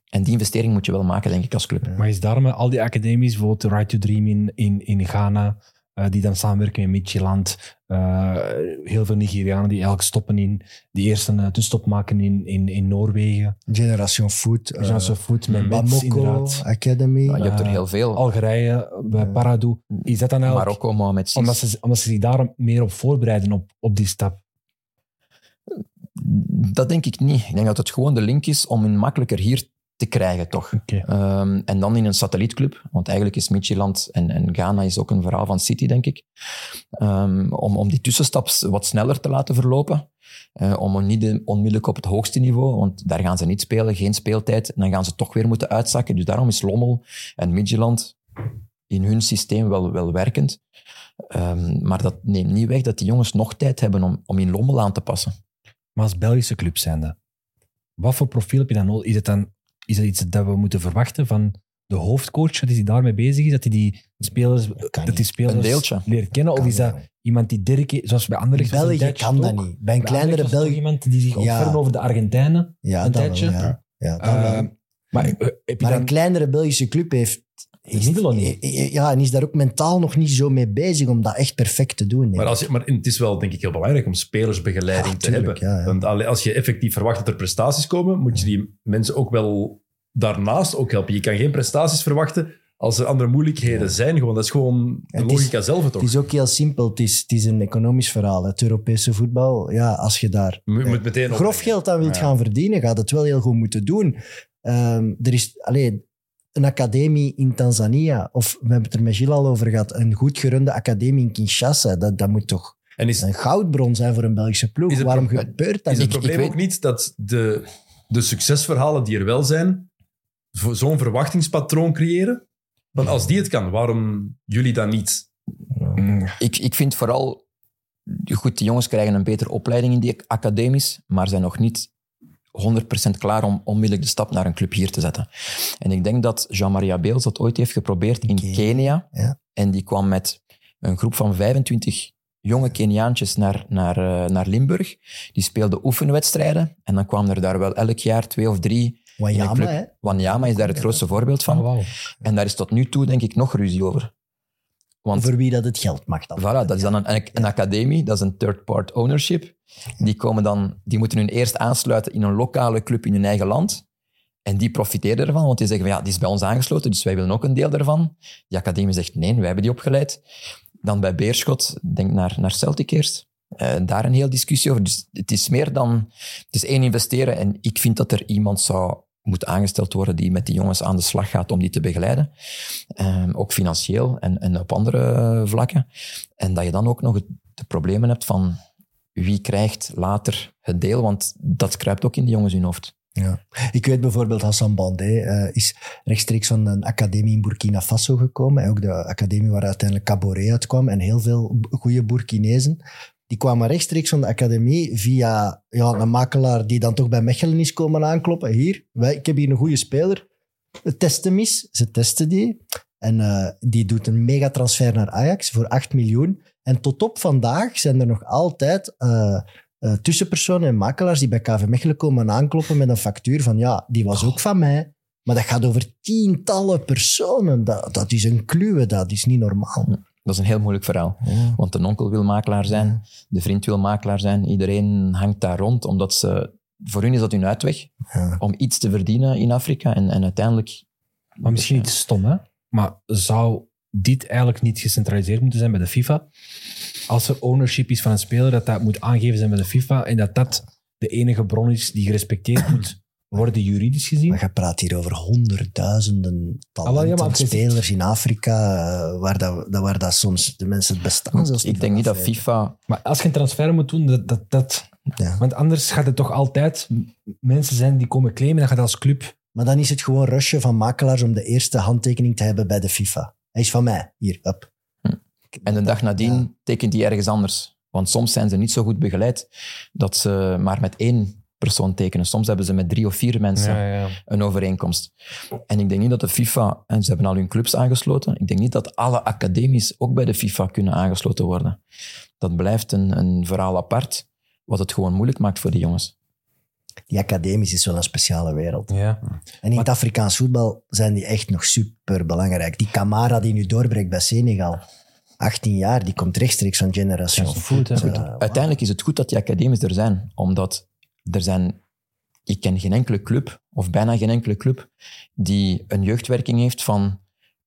En die investering moet je wel maken, denk ik, als club.
Maar is daarom al die academies, bijvoorbeeld Right to Dream in, in, in Ghana, eh, die dan samenwerken met Midtjylland, eh, heel veel Nigerianen die eigenlijk stoppen in, die eerst een uh, tussenstop maken in, in, in Noorwegen.
Generation Food, uh,
Jean Foot met Mets,
Bamako
inderdaad.
Academy.
Maar je hebt er
Eh,
heel veel.
Algerije, bij Paradou. Is dat dan eigenlijk...
Marokko, Mohamed.
Omdat ze, omdat ze zich daar meer op voorbereiden op, op die stap.
Dat denk ik niet. Ik denk dat het gewoon de link is om hen makkelijker hier te krijgen, toch? Ehm, en dan in een satellietclub, want eigenlijk is Midtjylland en, en Ghana is ook een verhaal van City, denk ik. Ehm, om, om die tussenstap wat sneller te laten verlopen. Eh, om niet de- onmiddellijk op het hoogste niveau, want daar gaan ze niet spelen, geen speeltijd. En dan gaan ze toch weer moeten uitzakken. Dus daarom is Lommel en Midtjylland in hun systeem wel, wel werkend. Ehm, maar dat neemt niet weg dat die jongens nog tijd hebben om, om in Lommel aan te passen.
Maar als Belgische club zijnde, wat voor profiel heb je dan nodig? Is het dan is dat iets dat we moeten verwachten van de hoofdcoach, dat hij daarmee bezig is, dat hij die spelers, dat die spelers leert kennen? Of is dat
niet.
iemand die Dirk, zoals bij een
België kan dat
ook.
niet. Bij een
Bij
kleinere België...
iemand die zich
Ja.
over de Argentijnen.
Ja,
een
wel,
tijdje.
ja. Ja, dat
Eh,
wel.
maar heb je
Maar
dan...
een kleinere Belgische club heeft...
Middelen niet.
Ja, en is daar ook mentaal nog niet zo mee bezig om dat echt perfect te doen.
Maar, als je, maar het is wel, denk ik, heel belangrijk om spelersbegeleiding
Ja,
te hebben.
ja, ja.
Want als je effectief verwacht dat er prestaties komen, moet je die mensen ook wel daarnaast ook helpen. Je kan geen prestaties verwachten als er andere moeilijkheden zijn. Gewoon, dat is gewoon de
is-
logica zelf het
Het
toch.
is ook heel simpel. Het is, het is een economisch verhaal. Het Europese voetbal, ja, als je daar
Je moet
eh,
meteen
grof geld aan wilt gaan verdienen, gaat het wel heel goed moeten doen. Ehm, er is alleen een academie in Tanzania, of we hebben het er met Gilles al over gehad, een goed gerunde academie in Kinshasa. Dat, dat moet toch
En is,
een goudbron zijn voor een Belgische ploeg.
Het
Waarom gebeurt dat
is het probleem
weet-
ook niet dat de, de succesverhalen die er wel zijn, voor zo'n verwachtingspatroon creëren? Want als die het kan, waarom jullie dan niet?
Ik, ik vind vooral, goed, de jongens krijgen een betere opleiding in die academisch, maar zijn nog niet 100% klaar om onmiddellijk de stap naar een club hier te zetten. En ik denk dat Jean-Maria Beels dat ooit heeft geprobeerd in
Kenia.
Kenia.
Ja.
En die kwam met een groep van 25 jonge Keniaantjes naar, naar, eh, naar Limburg. Die speelden oefenwedstrijden. En dan kwamen er daar wel elk jaar twee of drie. een
Wanyama, hè?
Wanyama is daar het grootste voorbeeld van.
oh, wauw.
En daar is tot nu toe, denk ik, nog ruzie over. Want
Voor wie dat het geld mag dan.
Voilà, dat is dan een, een academie, dat is een third-part ownership. Die, komen dan, die moeten hun eerst aansluiten in een lokale club in hun eigen land. En die profiteren ervan, want die zeggen van ja, die is bij ons aangesloten, dus wij willen ook een deel daarvan. Die academie zegt nee, wij hebben die opgeleid. Dan bij Beerschot, denk naar, naar Celtic eerst. Eh, daar een heel discussie over. Dus het is meer dan... Het is één investeren en ik vind dat er iemand zou moeten aangesteld worden die met die jongens aan de slag gaat om die te begeleiden. Ehm, ook financieel en, en op andere vlakken. En dat je dan ook nog de problemen hebt van wie krijgt later het deel, want dat kruipt ook in de jongens hun hoofd.
Ja. Ik weet bijvoorbeeld Hassan Bandé eh, is rechtstreeks van een academie in Burkina Faso gekomen. En ook de academie waar uiteindelijk Caboret uitkwam. En heel veel goede Burkinezen. Die kwamen rechtstreeks van de academie via ja, een makelaar die dan toch bij Mechelen is komen aankloppen. Hier, wij, ik heb hier een goede speler. We testen hem. Ze testen die. En eh, die doet een megatransfer naar Ajax voor 8 miljoen. En tot op vandaag zijn er nog altijd eh, eh, tussenpersonen en makelaars die bij KV Mechelen komen aankloppen met een factuur van ja, die was ook van mij. Maar dat gaat over tientallen personen. Dat, dat is een kluwe, dat is niet normaal.
Dat is een heel moeilijk verhaal. Want de onkel wil makelaar zijn, de vriend wil makelaar zijn. Iedereen hangt daar rond, omdat ze... Voor hun is dat hun uitweg
Ja.
om iets te verdienen in Afrika. En, en uiteindelijk...
Maar misschien iets stom, hè? Maar zou dit eigenlijk niet gecentraliseerd moeten zijn bij de FIFA? Als er ownership is van een speler, dat dat moet aangegeven zijn bij de FIFA en dat dat de enige bron is die gerespecteerd moet worden juridisch gezien?
Maar je praat hier over honderdduizenden
Ah,
talenten,
ja,
spelers in Afrika, eh, waar, dat, dat- waar dat soms de mensen het bestaan zelfs
Ik denk niet dat FIFA...
Maar als je een transfer moet doen, dat, dat.
Ja.
want anders gaat het toch altijd mensen zijn die komen claimen, dan gaat het als club.
Maar dan is het gewoon rushen van makelaars om de eerste handtekening te hebben bij de FIFA. Hij is van mij. Hier, up.
En de dag nadien
Ja.
tekent hij ergens anders. Want soms zijn ze niet zo goed begeleid dat ze maar met één persoon tekenen. Soms hebben ze met drie of vier mensen
ja.
een overeenkomst. En ik denk niet dat de FIFA, en ze hebben al hun clubs aangesloten, ik denk niet dat alle academies ook bij de FIFA kunnen aangesloten worden. Dat blijft een, een verhaal apart, wat het gewoon moeilijk maakt voor die jongens.
Die academisch is wel een speciale wereld.
ja.
En in het Afrikaans voetbal zijn die echt nog super belangrijk. Die Camara die nu doorbreekt bij Senegal, 18 jaar, die komt rechtstreeks van Generation
hè.
Eh,
Uiteindelijk is het goed dat die academies er zijn, omdat er zijn... Ik ken geen enkele club, of bijna geen enkele club, die een jeugdwerking heeft van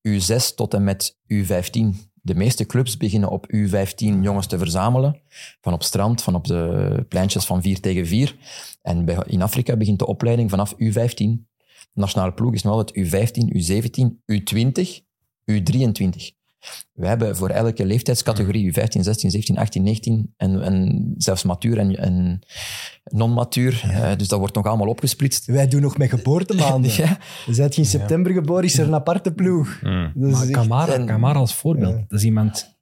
U6 tot en met U15. De meeste clubs beginnen op U15 jongens te verzamelen, van op strand, van op de pleintjes van 4 tegen 4. En in Afrika begint de opleiding vanaf U15. De nationale ploeg is nog altijd U15, U17, U20, U23. We hebben voor elke leeftijdscategorie, U15, 16, 17, 18, 19 en, en zelfs matuur en, en non-matuur. Eh, dus dat wordt nog allemaal opgesplitst.
Wij doen nog met geboortemaanden.
Ja,
Je bent in september geboren, is er een aparte ploeg.
Maar
echt-
Kamara,
en-
Kamara als voorbeeld,
Ja.
dat is iemand...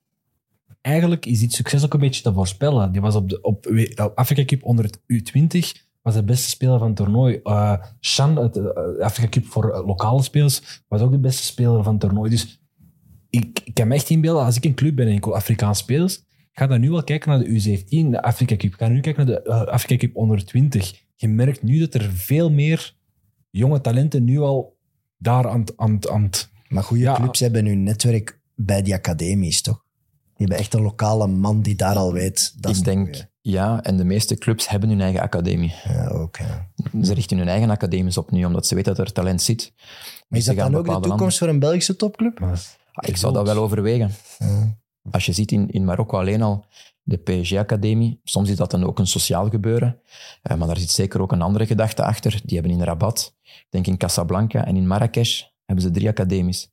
Eigenlijk is dit succes ook een beetje te voorspellen. Die was op de op, Afrika Cup onder het U20, was de beste speler van het toernooi. Eh Shan, het eh, Afrika Cup voor lokale spelers, was ook de beste speler van het toernooi. Dus ik, ik kan me echt inbeelden, als ik een club ben en ik wil Afrikaans spelers, ga dan nu wel kijken naar de U17, de Afrika Cup. Ga nu kijken naar de eh, Afrika Cup onder 20. Je merkt nu dat er veel meer jonge talenten nu al daar aan, het- aan,
Maar goede
Ja.
clubs hebben hun netwerk bij die academies, toch? Die hebben echt een lokale man die daar al weet. Dat is
ik
de
denk, ja, en de meeste clubs hebben hun eigen academie.
Ja, ook. Ja.
Ze richten hun eigen academies op nu, omdat ze weten dat er talent zit.
Maar is dat dan ook de toekomst voor een Belgische topclub?
Ik zou dat wel overwegen.
Ja.
Als je ziet in, in Marokko alleen al de PSG-academie, soms is dat dan ook een sociaal gebeuren, eh, maar daar zit zeker ook een andere gedachte achter. Die hebben in Rabat, ik denk in Casablanca en in Marrakesh, hebben ze drie academies.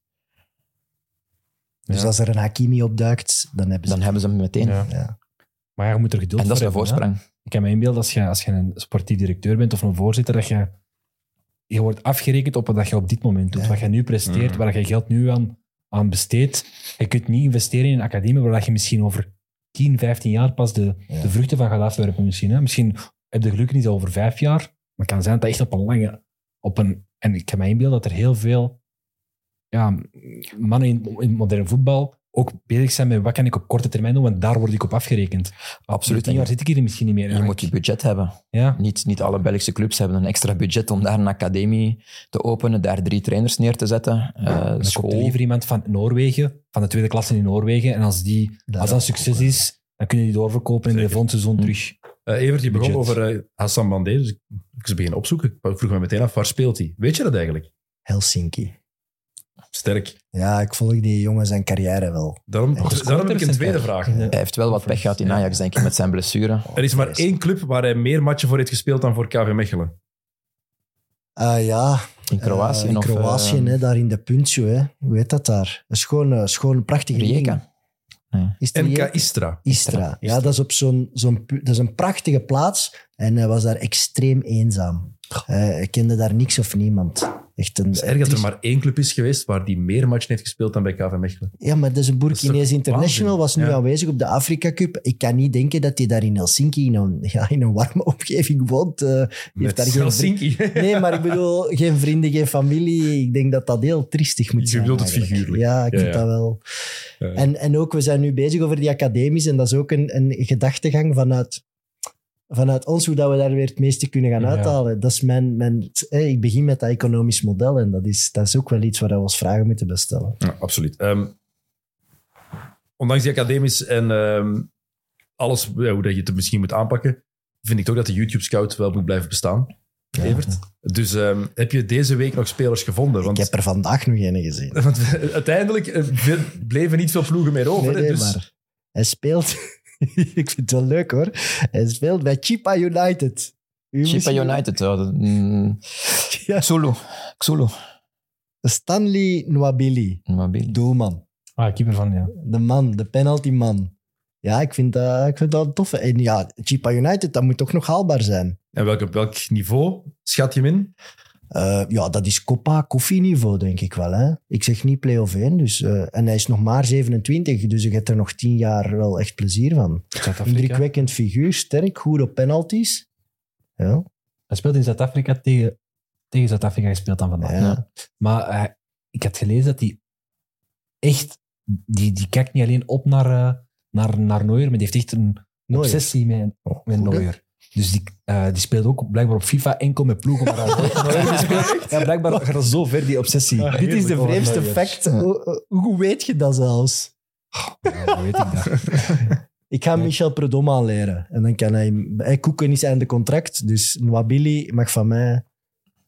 Dus
Ja.
als er een Hakimi opduikt, dan hebben ze...
Dan hebben ze hem meteen.
Ja.
Ja.
Maar je moet er geduld
En dat is
voor
een
hebben, hè.
voorsprang.
Ik kan me inbeelden als je, als je een sportief directeur bent of een voorzitter, dat je je wordt afgerekend op wat je op dit moment doet.
Ja.
Wat je nu presteert,
Mhm.
waar je geld nu aan, aan besteedt. Je kunt niet investeren in een academie waar je misschien over 10, 15 jaar pas de,
Ja.
de vruchten van gaat afwerpen. Misschien, hè? misschien heb je geluk niet over vijf jaar, maar het kan zijn dat echt op een lange... Op een, en ik kan me inbeelden dat er heel veel ja, mannen in, in modern voetbal ook bezig zijn met wat kan ik op korte termijn doen, want daar word ik op afgerekend.
Absoluut.
Tien jaar zit ik hier misschien niet meer.
Je moet je budget hebben.
ja.
Niet, niet alle Belgische clubs hebben een extra budget om daar een academie te openen, daar drie trainers neer te zetten. Eh,
En dan komt er
school.
liever iemand van Noorwegen, van de tweede klasse in Noorwegen. En als, die,
Daar
als dat
ook,
succes
ja.
is, dan kun je die doorverkopen in de volgende seizoen terug.
Eh, Evert, je begon
Budget.
over eh, Hassan Bandé, dus ik ik beginnen opzoeken. Ik vroeg me meteen af, waar speelt hij? Weet je dat eigenlijk?
Helsinki.
Sterk.
Ja, ik volg die jongen zijn carrière wel.
Daarom, heb ik een tweede
Ja.
vraag.
Hij heeft wel wat pech gehad in Ajax, denk ik, met zijn blessure.
Er is maar één club waar hij meer matchen voor heeft gespeeld dan voor KV Mechelen.
Ah ja,
In Kroatië.
eh, in
of,
Kroatië,
eh,
hè, daar in de Puntio. Hè. Hoe heet dat daar? Een schoon, eh, schoon prachtige ding.
Rijeka.
Is het
NK
Rijeka?
Istra.
Istra. Ja, dat is op zo'n, zo'n, dat is een prachtige plaats. En hij was daar extreem eenzaam. Eh, Hij kende daar niks of niemand. Echt een,
Het is erg dat er maar één club is geweest waar die meer matchen heeft gespeeld dan bij KV Mechelen.
Ja, maar dat is een
toch
International, was nu
Ja.
aanwezig op de Afrika Cup. Ik kan niet denken dat hij daar in Helsinki in een, ja, in een warme omgeving woont. Eh, heeft
Met
daar geen
Helsinki.
Nee, maar ik bedoel, geen vrienden, geen familie. Ik denk dat dat heel triestig moet
Je
zijn.
bedoelt het figuurlijk.
Ja, ik
Ja,
vind dat wel. En, en ook, we zijn nu bezig over die academies en dat is ook een, een gedachtegang vanuit, vanuit ons, hoe dat we daar weer het meeste kunnen gaan
Ja.
uithalen. Dat is mijn, mijn, eh, ik begin met dat economisch model en dat is, dat is ook wel iets waar we ons vragen moeten bestellen.
Ja, absoluut. Ehm, ondanks die academies en ehm, alles ja, hoe dat je het misschien moet aanpakken, vind ik toch dat de YouTube Scout wel moet blijven bestaan. Evert. Dus ehm, heb je deze week nog spelers gevonden? Want,
Ik heb er vandaag nog een gezien.
want uiteindelijk eh, bleven niet veel ploegen meer over.
Nee, nee,
dus
maar hij speelt... ik vind het wel leuk hoor. Hij speelt bij Chipa United. U
Chipa United. ja, mm,
Ja.
Xulu. Xulu.
Stanley Nwabili,
Mobile.
doelman.
Ah, keeper van, ja.
De man, de penaltyman. Ja, ik vind, dat, ik vind dat tof. En ja, Chipa United, dat moet toch nog haalbaar zijn.
En welk, op welk niveau schat je hem in?
Eh, ja, dat is Copa Koffie niveau, denk ik wel. Hè? Ik zeg niet play-off 1. Dus, eh, en hij is nog maar 27, dus je hebt er nog 10 jaar wel echt plezier van. Indrukwekkend figuur, sterk, goed op penalties. Ja,
Hij speelt in Zuid-Afrika tegen, tegen Zuid-Afrika gespeeld dan vandaag.
ja.
Ja.
Maar eh, ik had gelezen dat hij echt... Die, die kijkt niet alleen op naar, naar, naar Neuer, maar die heeft echt een obsessie met, met
hè?
Neuer. Dus die, eh, die speelt ook blijkbaar op FIFA enkel met ploegen. Maar. Ja, blijkbaar gaat het zo ver, die obsessie.
Ja,
Dit is de vreemdste fact. Hoe, hoe weet je dat zelfs?
Ja, hoe weet ik dat?
Ik ga. Michel Prudhomme aanleren. En dan kan hij... hij Koeken is einde contract, dus Nwabili mag van mij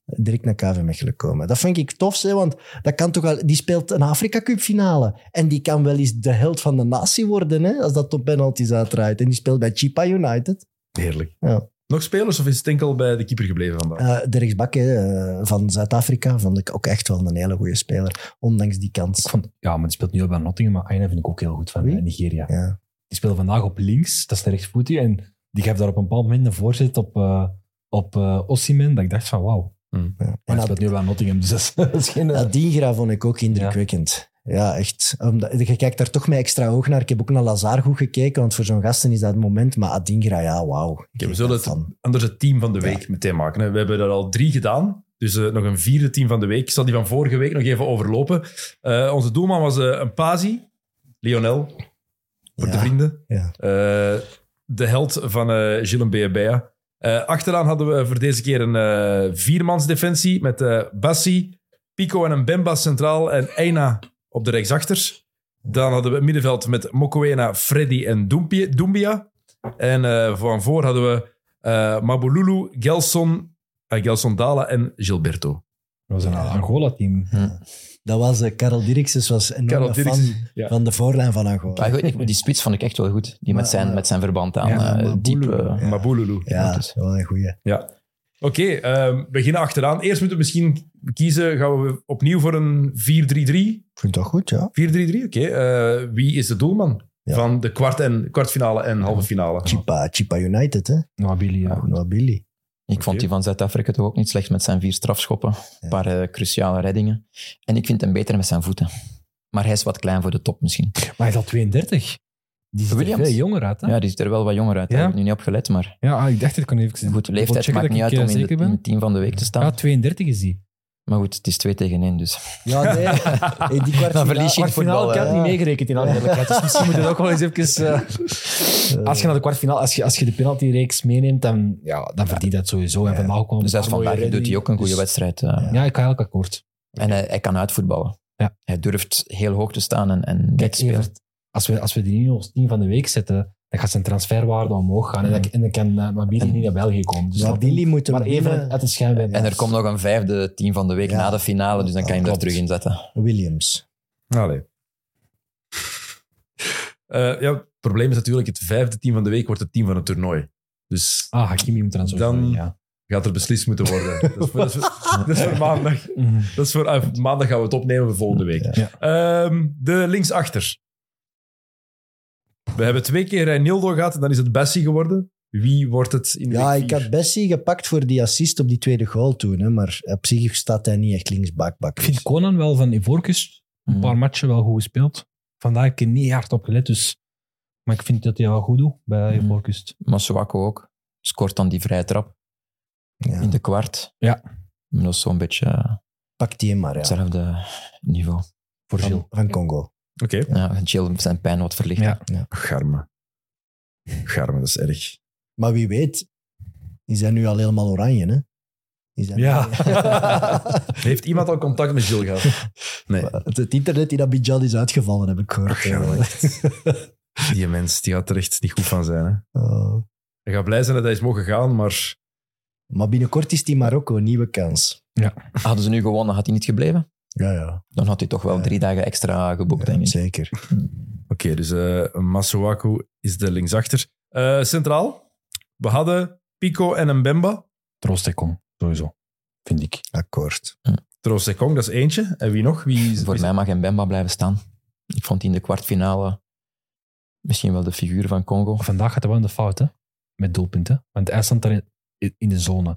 direct naar KV Mechelen komen. Dat vind ik tof, hè, want dat kan toch wel... Die speelt een Afrika Cup finale. En die kan wel eens de held van de natie worden, hè, als dat op penalties uitdraait. En die speelt bij Chipa United.
Heerlijk.
Ja.
Nog spelers of is het enkel bij de keeper gebleven vandaag?
Eh, de rechtsbak hè, eh, van Zuid-Afrika vond ik ook echt wel een hele goede speler. Ondanks die kans.
vond, ja, maar die speelt nu ook bij Nottingham, maar Aina vind ik ook heel goed van
Wie?
eh, Nigeria.
Ja.
Die speelt vandaag op links, dat is de rechtsvoetie. En die geeft daar op een bepaald moment een voorzet op, eh op Osimhen, dat ik dacht van wauw.
Ja.
Maar
En
hij
dat,
speelt nu bij Nottingham, dus dat is, dat is geen...
Adingra vond ik ook indrukwekkend. Ja, echt. Omdat, je kijkt daar toch met extra oog naar. Ik heb ook naar Lazar goed gekeken, want voor zo'n gasten is dat het moment. Maar Adingra, ja, wauw.
We zullen het anders het team van de week meteen maken. hè. We hebben er al drie gedaan. Dus eh, nog een vierde team van de week. Ik zal die van vorige week nog even overlopen. Eh, onze doelman was eh, een Pazi. Lionel. Voor
Ja,
de vrienden.
ja.
De held van eh Gilles Beabea. Achteraan hadden we voor deze keer een eh viermansdefensie met Bassi, Pico en een Bemba centraal en Eina op de rechtsachters. Dan hadden we het middenveld met Mokoena, Freddy en. Doumbia. En eh, van voor hadden we eh Mabululu, Gelson, eh, Gelson Dala en Gilberto.
Dat was een Angola-team.
Dat was uh, Karel Dirkses, was een
Karel
fan
ja.
van de voorlijn van Angola.
Weet niet, die spits vond ik echt wel goed. Die met zijn, met zijn verband aan.
Ja, maar
diep.
Mabululu.
Ja,
dat is-
wel een goeie.
Ja. Oké, ehm, we beginnen achteraan. Eerst moeten we misschien kiezen, gaan we opnieuw voor een 4-3-3?
Ik vind dat goed, ja.
4-3-3, oké. Eh, wie is de doelman
Ja.
van de kwart en, kwartfinale en halve finale?
Chipa, Chipa United, hè.
Billy, ja.
Billy.
Ik vond die van Zuid-Afrika toch ook niet slecht met zijn vier strafschoppen. Een paar eh, cruciale reddingen. En ik vind hem beter met zijn voeten. Maar hij is wat klein voor de top misschien.
Maar hij is al 32. Die ziet er
Williams?
veel jonger uit. Hè?
Ja, die ziet er wel wat jonger uit. Daar
Ja.
heb ik nu niet op gelet, maar
Ja, ah, ik dacht, ik kan even
goed, leeftijd maakt
dat
niet uit om
eh,
in, de- in het team van de week te staan.
Ja, 32 is die.
Maar goed, het is 2 tegen 1, dus...
Ja, nee. Hey, die kwartfinale,
Dan verlies je in voetbal.
ik had niet meegerekend in alle eerlijkheid. Dus misschien moet je ook wel eens even... eh, als je naar de kwartfinale, als je, als je de penaltyreeks meeneemt, dan, ja, dan verdient dat sowieso. En vandaag kwam
Dus
paar mooie
vandaag doet hij ook een goede
Dus-
wedstrijd. eh.
Ja, ik ga eigenlijk akkoord.
En hij, hij kan uitvoetballen.
Ja.
Hij durft heel hoog te staan en, en
Kijk. Evert, als we, als we die nu als team van de week zetten, dan gaat zijn transferwaarde omhoog gaan. En dan, en dan kan uh, Mabili niet naar België komen. Dus
Maar
dat-
Billy moet
maar even uit de schijn winnen.
En er komt nog een vijfde team van de week
Ja.
na de finale, dus dan kan je hem er terug in zetten.
Williams.
Allee. Eh, ja, het probleem is natuurlijk, het vijfde team van de week wordt het team van het toernooi. Dus
Ah, Hakimi moet er dan zo
Dan-
ja.
gaat er beslist moeten worden. Dat is voor, dat is voor- dat is voor maandag.
Mhm.
Dat is voor, ah, maandag gaan we het opnemen voor volgende week.
Ja.
Ehm, de linksachter. We hebben twee keer Reinildo gehad en dan is het Bessie geworden. Wie wordt het in
Ja,
week
ik had Bessie gepakt voor die assist op die tweede goal toen. Hè, maar op zich staat hij niet echt linksbak.
Ik vind Conan wel van Ivorcus een paar matchen wel goed gespeeld. Vandaag heb ik er niet hard op gelet, dus... Maar ik vind dat hij wel goed doet bij
Mhm.
Ivorcus.
Masuako ook. Scoort dan die vrije trap
Ja,
in de kwart.
Ja.
Maar Dat is zo'n beetje eh,
Pak die maar, ja.
hetzelfde niveau.
Voor.
Van, van Congo.
Oké.
Ja, Jill zijn pijn wat verlicht.
Ja.
Garme. Garme, dat is erg.
Maar wie weet, is hij nu al helemaal oranje, hè?
Ja.
Heeft iemand al contact met Jill gehad? Nee.
het, het internet in Abidjan is uitgevallen, heb ik gehoord.
Ja, Die mens die gaat er echt niet goed van zijn. Hè?
Oh.
Hij gaat blij zijn dat hij is mogen gaan, maar
Maar binnenkort is die Marokko, nieuwe kans.
Hadden ze nu gewonnen, had hij niet gebleven?
Ja, ja.
Dan had hij toch wel
Ja.
drie dagen extra geboekt, denk ik.
Zeker.
Oké, dus eh Masuaku is de linksachter. Eh, centraal, we hadden Pico en Mbemba.
Troostekong, sowieso. Vind ik.
Akkoord.
Troost-Ekong, dat is eentje. En wie nog? Wie is,
Voor
wie-
mij mag Mbemba blijven staan. Ik vond die in de kwartfinale misschien wel de figuur van Congo.
Vandaag gaat hij wel in de fout, hè? Met doelpunten. Want hij stond daar in, in de zone.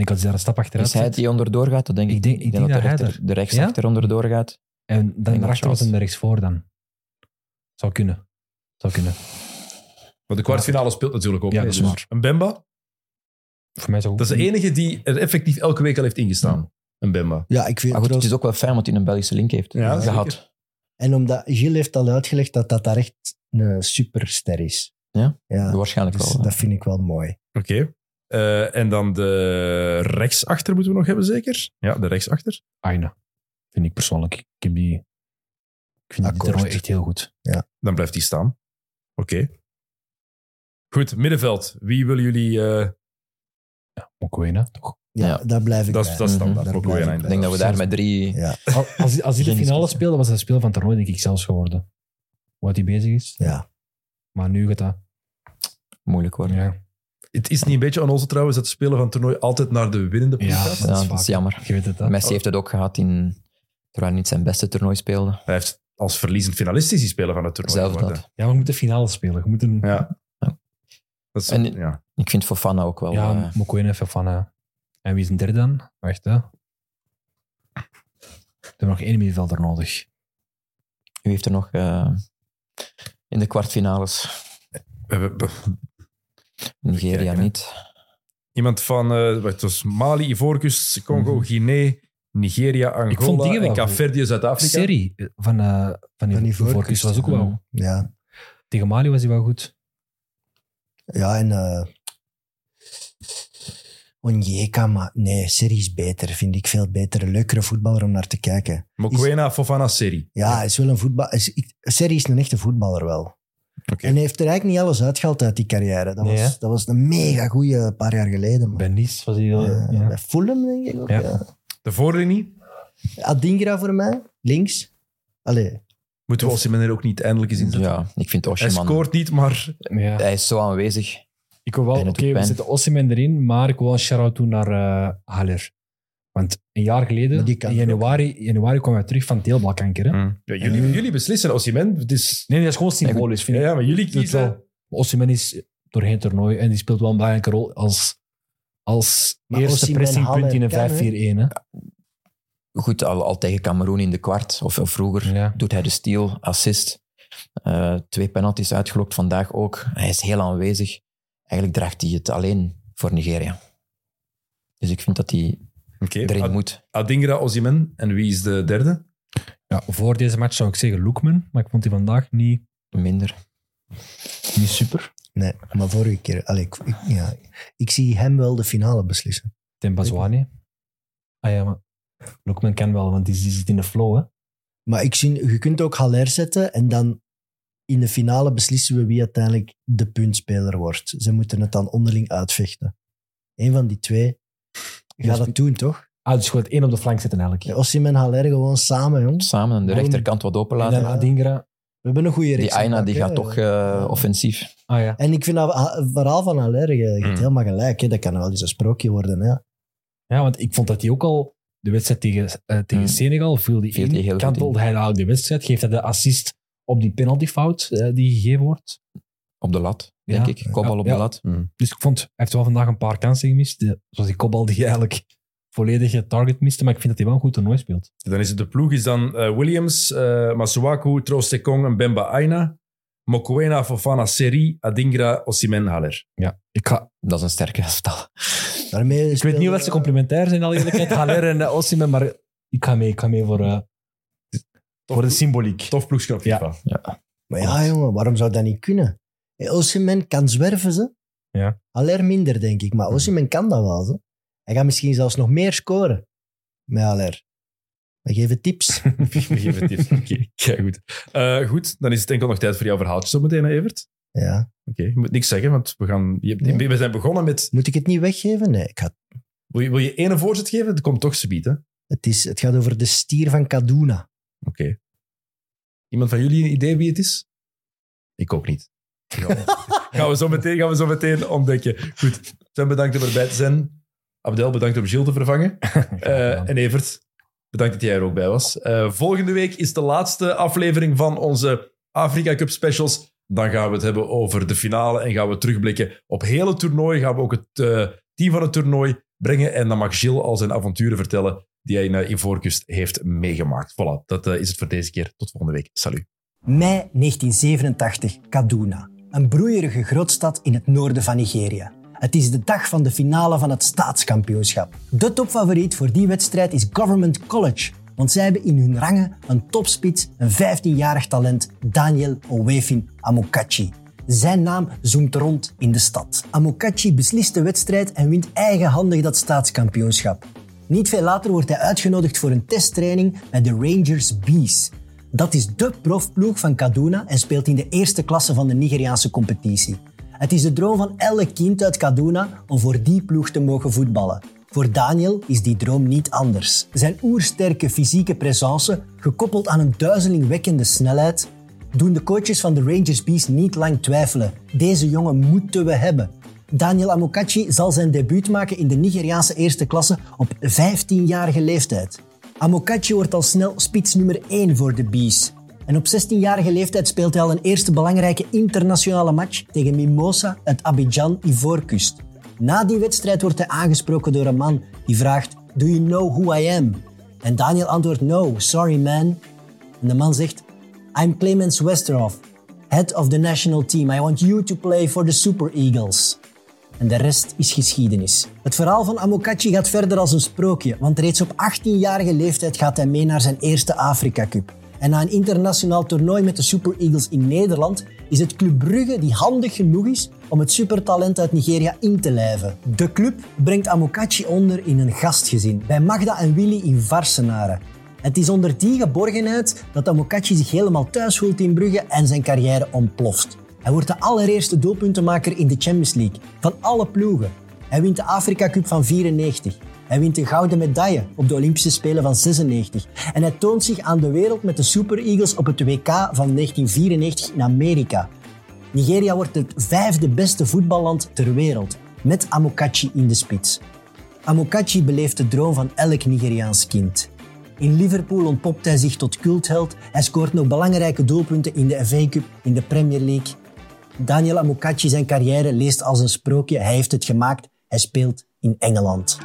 Ik denk als hij daar een stap achteruit
Is hij die onderdoor gaat? Dat denk ik,
Ik denk- ik denk
dat
dat
de,
hij er-
de rechtsachter onderdoor gaat.
En dan
dat
daarachter was
chance.
hij rechtsvoor dan. Zou kunnen. Zou kunnen.
Maar de kwartfinale speelt natuurlijk ook.
Ja,
mee,
dat is
dus
waar.
Mbemba,
Voor mij zou
dat is de enige die er effectief elke week al heeft ingestaan. Mbemba.
Ja, ik vind
Maar goed, het is ook wel fijn, want hij een Belgische link heeft
Ja,
gehad.
zeker.
En omdat Gilles heeft al uitgelegd dat dat daar echt een superster is.
Ja?
ja
Waarschijnlijk
dus
wel.
dat vind ik wel mooi.
Oké. Eh, en dan de rechtsachter moeten we nog hebben, zeker? Ja, de rechtsachter.
Aina. Vind ik persoonlijk. Ik, heb die, ik vind
Akkoord.
echt heel goed.
Dan blijft die staan. Oké. Goed, middenveld. Wie willen jullie... eh,
Ja, Mokoena, toch?
Ja,
Ja.
daar blijf ik
dat,
bij.
dat is standaard. Weer
ik
een-
Ik denk dat we daar met drie...
Ja,
Al- Als, als die de finale speelde, was hij speel van het toernooi denk ik zelfs geworden. Wat hij bezig is.
ja.
Maar nu gaat dat...
Moeilijk worden.
Ja,
Het is niet een beetje aan onze trouwens dat de speler van het toernooi altijd naar de winnende ploeg
ja,
gaat?
Ja, dat is jammer.
Je weet het, hè?
Messi heeft het ook gehad in... Terwijl hij niet zijn beste toernooi speelde.
Hij heeft als verliezend finalist is die speler van het toernooi
Zelf dat.
Ja, we moeten finale spelen. Je moet een... Ja,
Ja.
Ja.
Dat is,
En-
ja.
Ik vind Fofana ook wel... eh,
Mokoena even van... eh, en wie is een derde dan? Wacht, hè. We hebben nog één middenvelder nodig.
u heeft er nog eh, in de kwartfinales. Nigeria niet.
Iemand van eh, het was Mali, Ivoorkust, Congo,
Mhm.
Guinea, Nigeria,
vond
Angola en
wel
Kaapverdië, Zuid-Afrika.
Serie van, eh van,
Van
die
Ivoorkust,
Ivoorkust was ook wel...
Ja,
Tegen Mali was hij wel goed.
ja en uh, Onyeka, maar nee, serie is beter. Vind ik veel beter. Een leukere voetballer om naar te kijken.
Mokwena, Fofana, Seri.
Ja, is wel een voetbal. is- ik- Serie is een echte voetballer wel. En hij heeft er eigenlijk niet alles uitgehaald uit die carrière. Dat,
Nee,
was, dat was een mega goeie paar jaar geleden. man.
Bij Nice was hij wel... Ja.
Bij Fulham, denk ik ook.
Ja.
Ja.
De voorlinie.
Adingra voor mij, links. Allee,
Moeten we Osimhen er ook niet eindelijk eens inzetten?
Ja, ik vind
Hij
Oshiman...
scoort niet, maar
Ja.
Hij is zo aanwezig.
Ik wil wel, oké, we zetten Osimhen erin, maar ik wil wel een shout-out doen naar eh Haller. Want een jaar geleden, in januari, januari kwam hij terug van teelbalkanker. Hè?
ja, jullie, jullie beslissen Osimhen. Het is,
Nee, dat is gewoon symbolisch, vind
ja,
ik.
ja, maar jullie kiezen...
Osimhen is doorheen het toernooi en die speelt wel een belangrijke rol als, als
Maar
eerste
Osimhen,
pressingpunt in een 5-4-1.
kan,
hè.
Goed, al, al tegen Cameroen in de kwart, of, of vroeger,
Ja.
doet hij de steal, assist. Eh, twee penalties uitgelokt, vandaag ook. Hij is heel aanwezig. Eigenlijk draagt hij het alleen voor Nigeria. Dus ik vind dat hij
Oké.
erin
Ad-
moet.
Adingra, Osimhen. En wie is de derde?
Ja, voor deze match zou ik zeggen Loekman, maar ik vond die vandaag niet,
Minder.
niet super.
Nee, maar vorige keer... Allee, ik, ik- ja, ik zie hem wel de finale beslissen.
Tembazwane. Ah ja, maar Loekman kan wel, want die, die zit in de flow. Hè.
Maar ik zie, je kunt ook Haller zetten en dan in de finale beslissen we wie uiteindelijk de puntspeler wordt. Ze moeten het dan onderling uitvechten. Eén van die twee gaat dat doen, toch?
Ah, dus gewoon één op de flank zitten eigenlijk.
Ossim en Haller gewoon samen, jongens.
Samen aan de rechterkant wat
en
openlaten.
dan Adingra.
We hebben een goede reeks.
Die Aina die gaat toch eh, offensief.
Ah ja.
En ik vind dat verhaal van Haller, je hebt
Mm.
helemaal gelijk. Hè. Dat kan wel eens een sprookje worden. Hè.
Ja, want ik vond dat hij ook al de wedstrijd tegen, eh, tegen
Hmm.
Senegal viel die in, kantelde hij de wedstrijd, geeft hij de assist op die penaltyfout eh, die gegeven wordt.
Op de lat, denk
Ja.
ik. Kopbal op
Ja.
de lat.
Dus ik vond, hij heeft wel vandaag een paar kansen gemist, zoals die kopbal die eigenlijk volledig het target miste, maar ik vind dat hij wel een goed toernooi speelt.
Dan is het de ploeg is dan eh, Williams, eh Masuaku, Troost-Ekong en Bemba Aina. Mokoena, Fofana, Seri, Adingra, Osimhen, Haller.
Ja, ik, ga,
Dat is een sterke elftal.
Daarmee
ik weet niet of ze complementair zijn, al eerlijkheid, Haller en uh, Osimhen, maar ik ga mee, ik ga mee voor, eh, voor de symboliek.
Tof ploegschap.
Ja.
FIFA.
Maar ja, jongen, waarom zou dat niet kunnen? Osimhen kan zwerven, ze.
Ja.
Haller minder, denk ik. Maar Osimhen kan dat wel, ze. Hij gaat misschien zelfs nog meer scoren met Haller. We geven tips.
We geven tips. Oké, goed. Eh, goed, dan is het enkel nog tijd voor jouw verhaaltje zo meteen, Evert.
ja.
Oké, je moet niks zeggen, want we, gaan, je,
Nee.
we zijn begonnen met...
Moet ik het niet weggeven? Nee, ik ga,
Wil je, wil je ene voorzet geven? Het komt toch subiet, hè? Oké.
het, is, het gaat over de stier van Kaduna.
Iemand van jullie een idee wie het is? Ik ook niet. Gaan we, zo, meteen, gaan we zo meteen ontdekken. Goed, Sven bedankt om erbij te zijn. Abdel, bedankt om Gilles te vervangen. Eh, en Evert, bedankt dat jij er ook bij was. Eh, volgende week is de laatste aflevering van onze Afrika Cup specials. Dan gaan we het hebben over de finale en gaan we terugblikken op heel het toernooi. Gaan we ook het eh, team van het toernooi brengen. En dan mag Gilles al zijn avonturen vertellen die hij in uh, Ivoorkust heeft meegemaakt. Voilà, dat is het voor deze keer. Tot volgende week. Salut.
Mei 1987, Kaduna. Een broeierige grootstad in het noorden van Nigeria. Het is de dag van de finale van het staatskampioenschap. De topfavoriet voor die wedstrijd is Government College, want zij hebben in hun rangen een topspits, een 15-jarig talent, Daniel Owefin Amokachi. Zijn naam zoomt rond in de stad. Amokachi beslist de wedstrijd en wint eigenhandig dat staatskampioenschap. Niet veel later wordt hij uitgenodigd voor een testtraining bij de Rangers Bees. Dat is de profploeg van Kaduna en speelt in de eerste klasse van de Nigeriaanse competitie. Het is de droom van elk kind uit Kaduna om voor die ploeg te mogen voetballen. Voor Daniel is die droom niet anders. Zijn oersterke fysieke presence, gekoppeld aan een duizelingwekkende snelheid, doen de coaches van de Rangers Bees niet lang twijfelen. Deze jongen moeten we hebben. Daniel Amokachi zal zijn debuut maken in de Nigeriaanse eerste klasse op 15-jarige leeftijd. Amokachi wordt al snel spits nummer 1 voor de Bees. En op 16-jarige leeftijd speelt hij al een eerste belangrijke internationale match tegen Mimosa uit Abidjan, Ivoorkust. Na die wedstrijd wordt hij aangesproken door een man die vraagt: Do you know who I am? En Daniel antwoordt: No, sorry man. En de man zegt: I'm Clemens Westerhoff, head of the national team. I want you to play for the Super Eagles. En de rest is geschiedenis. Het verhaal van Amokachi gaat verder als een sprookje, want reeds op 18-jarige leeftijd gaat hij mee naar zijn eerste Afrika Cup. En na een internationaal toernooi met de Super Eagles in Nederland is het Club Brugge die handig genoeg is om het supertalent uit Nigeria in te lijven. De club brengt Amokachi onder in een gastgezin bij Magda en Willy in Varsenaren. Het is onder die geborgenheid dat Amokachi zich helemaal thuis voelt in Brugge en zijn carrière ontploft. Hij wordt de allereerste doelpuntenmaker in de Champions League van alle ploegen. Hij wint de Afrika Cup van 94. Hij wint een gouden medaille op de Olympische Spelen van 96. En hij toont zich aan de wereld met de Super Eagles op het WK van 1994 in Amerika. Nigeria wordt het vijfde beste voetballand ter wereld, met Amokachi in de spits. Amokachi beleeft de droom van elk Nigeriaans kind. In Liverpool ontpopt hij zich tot cultheld. Hij scoort nog belangrijke doelpunten in de FA Cup, in de Premier League. Daniel Amokachi zijn carrière leest als een sprookje. Hij heeft het gemaakt. Hij speelt in Engeland.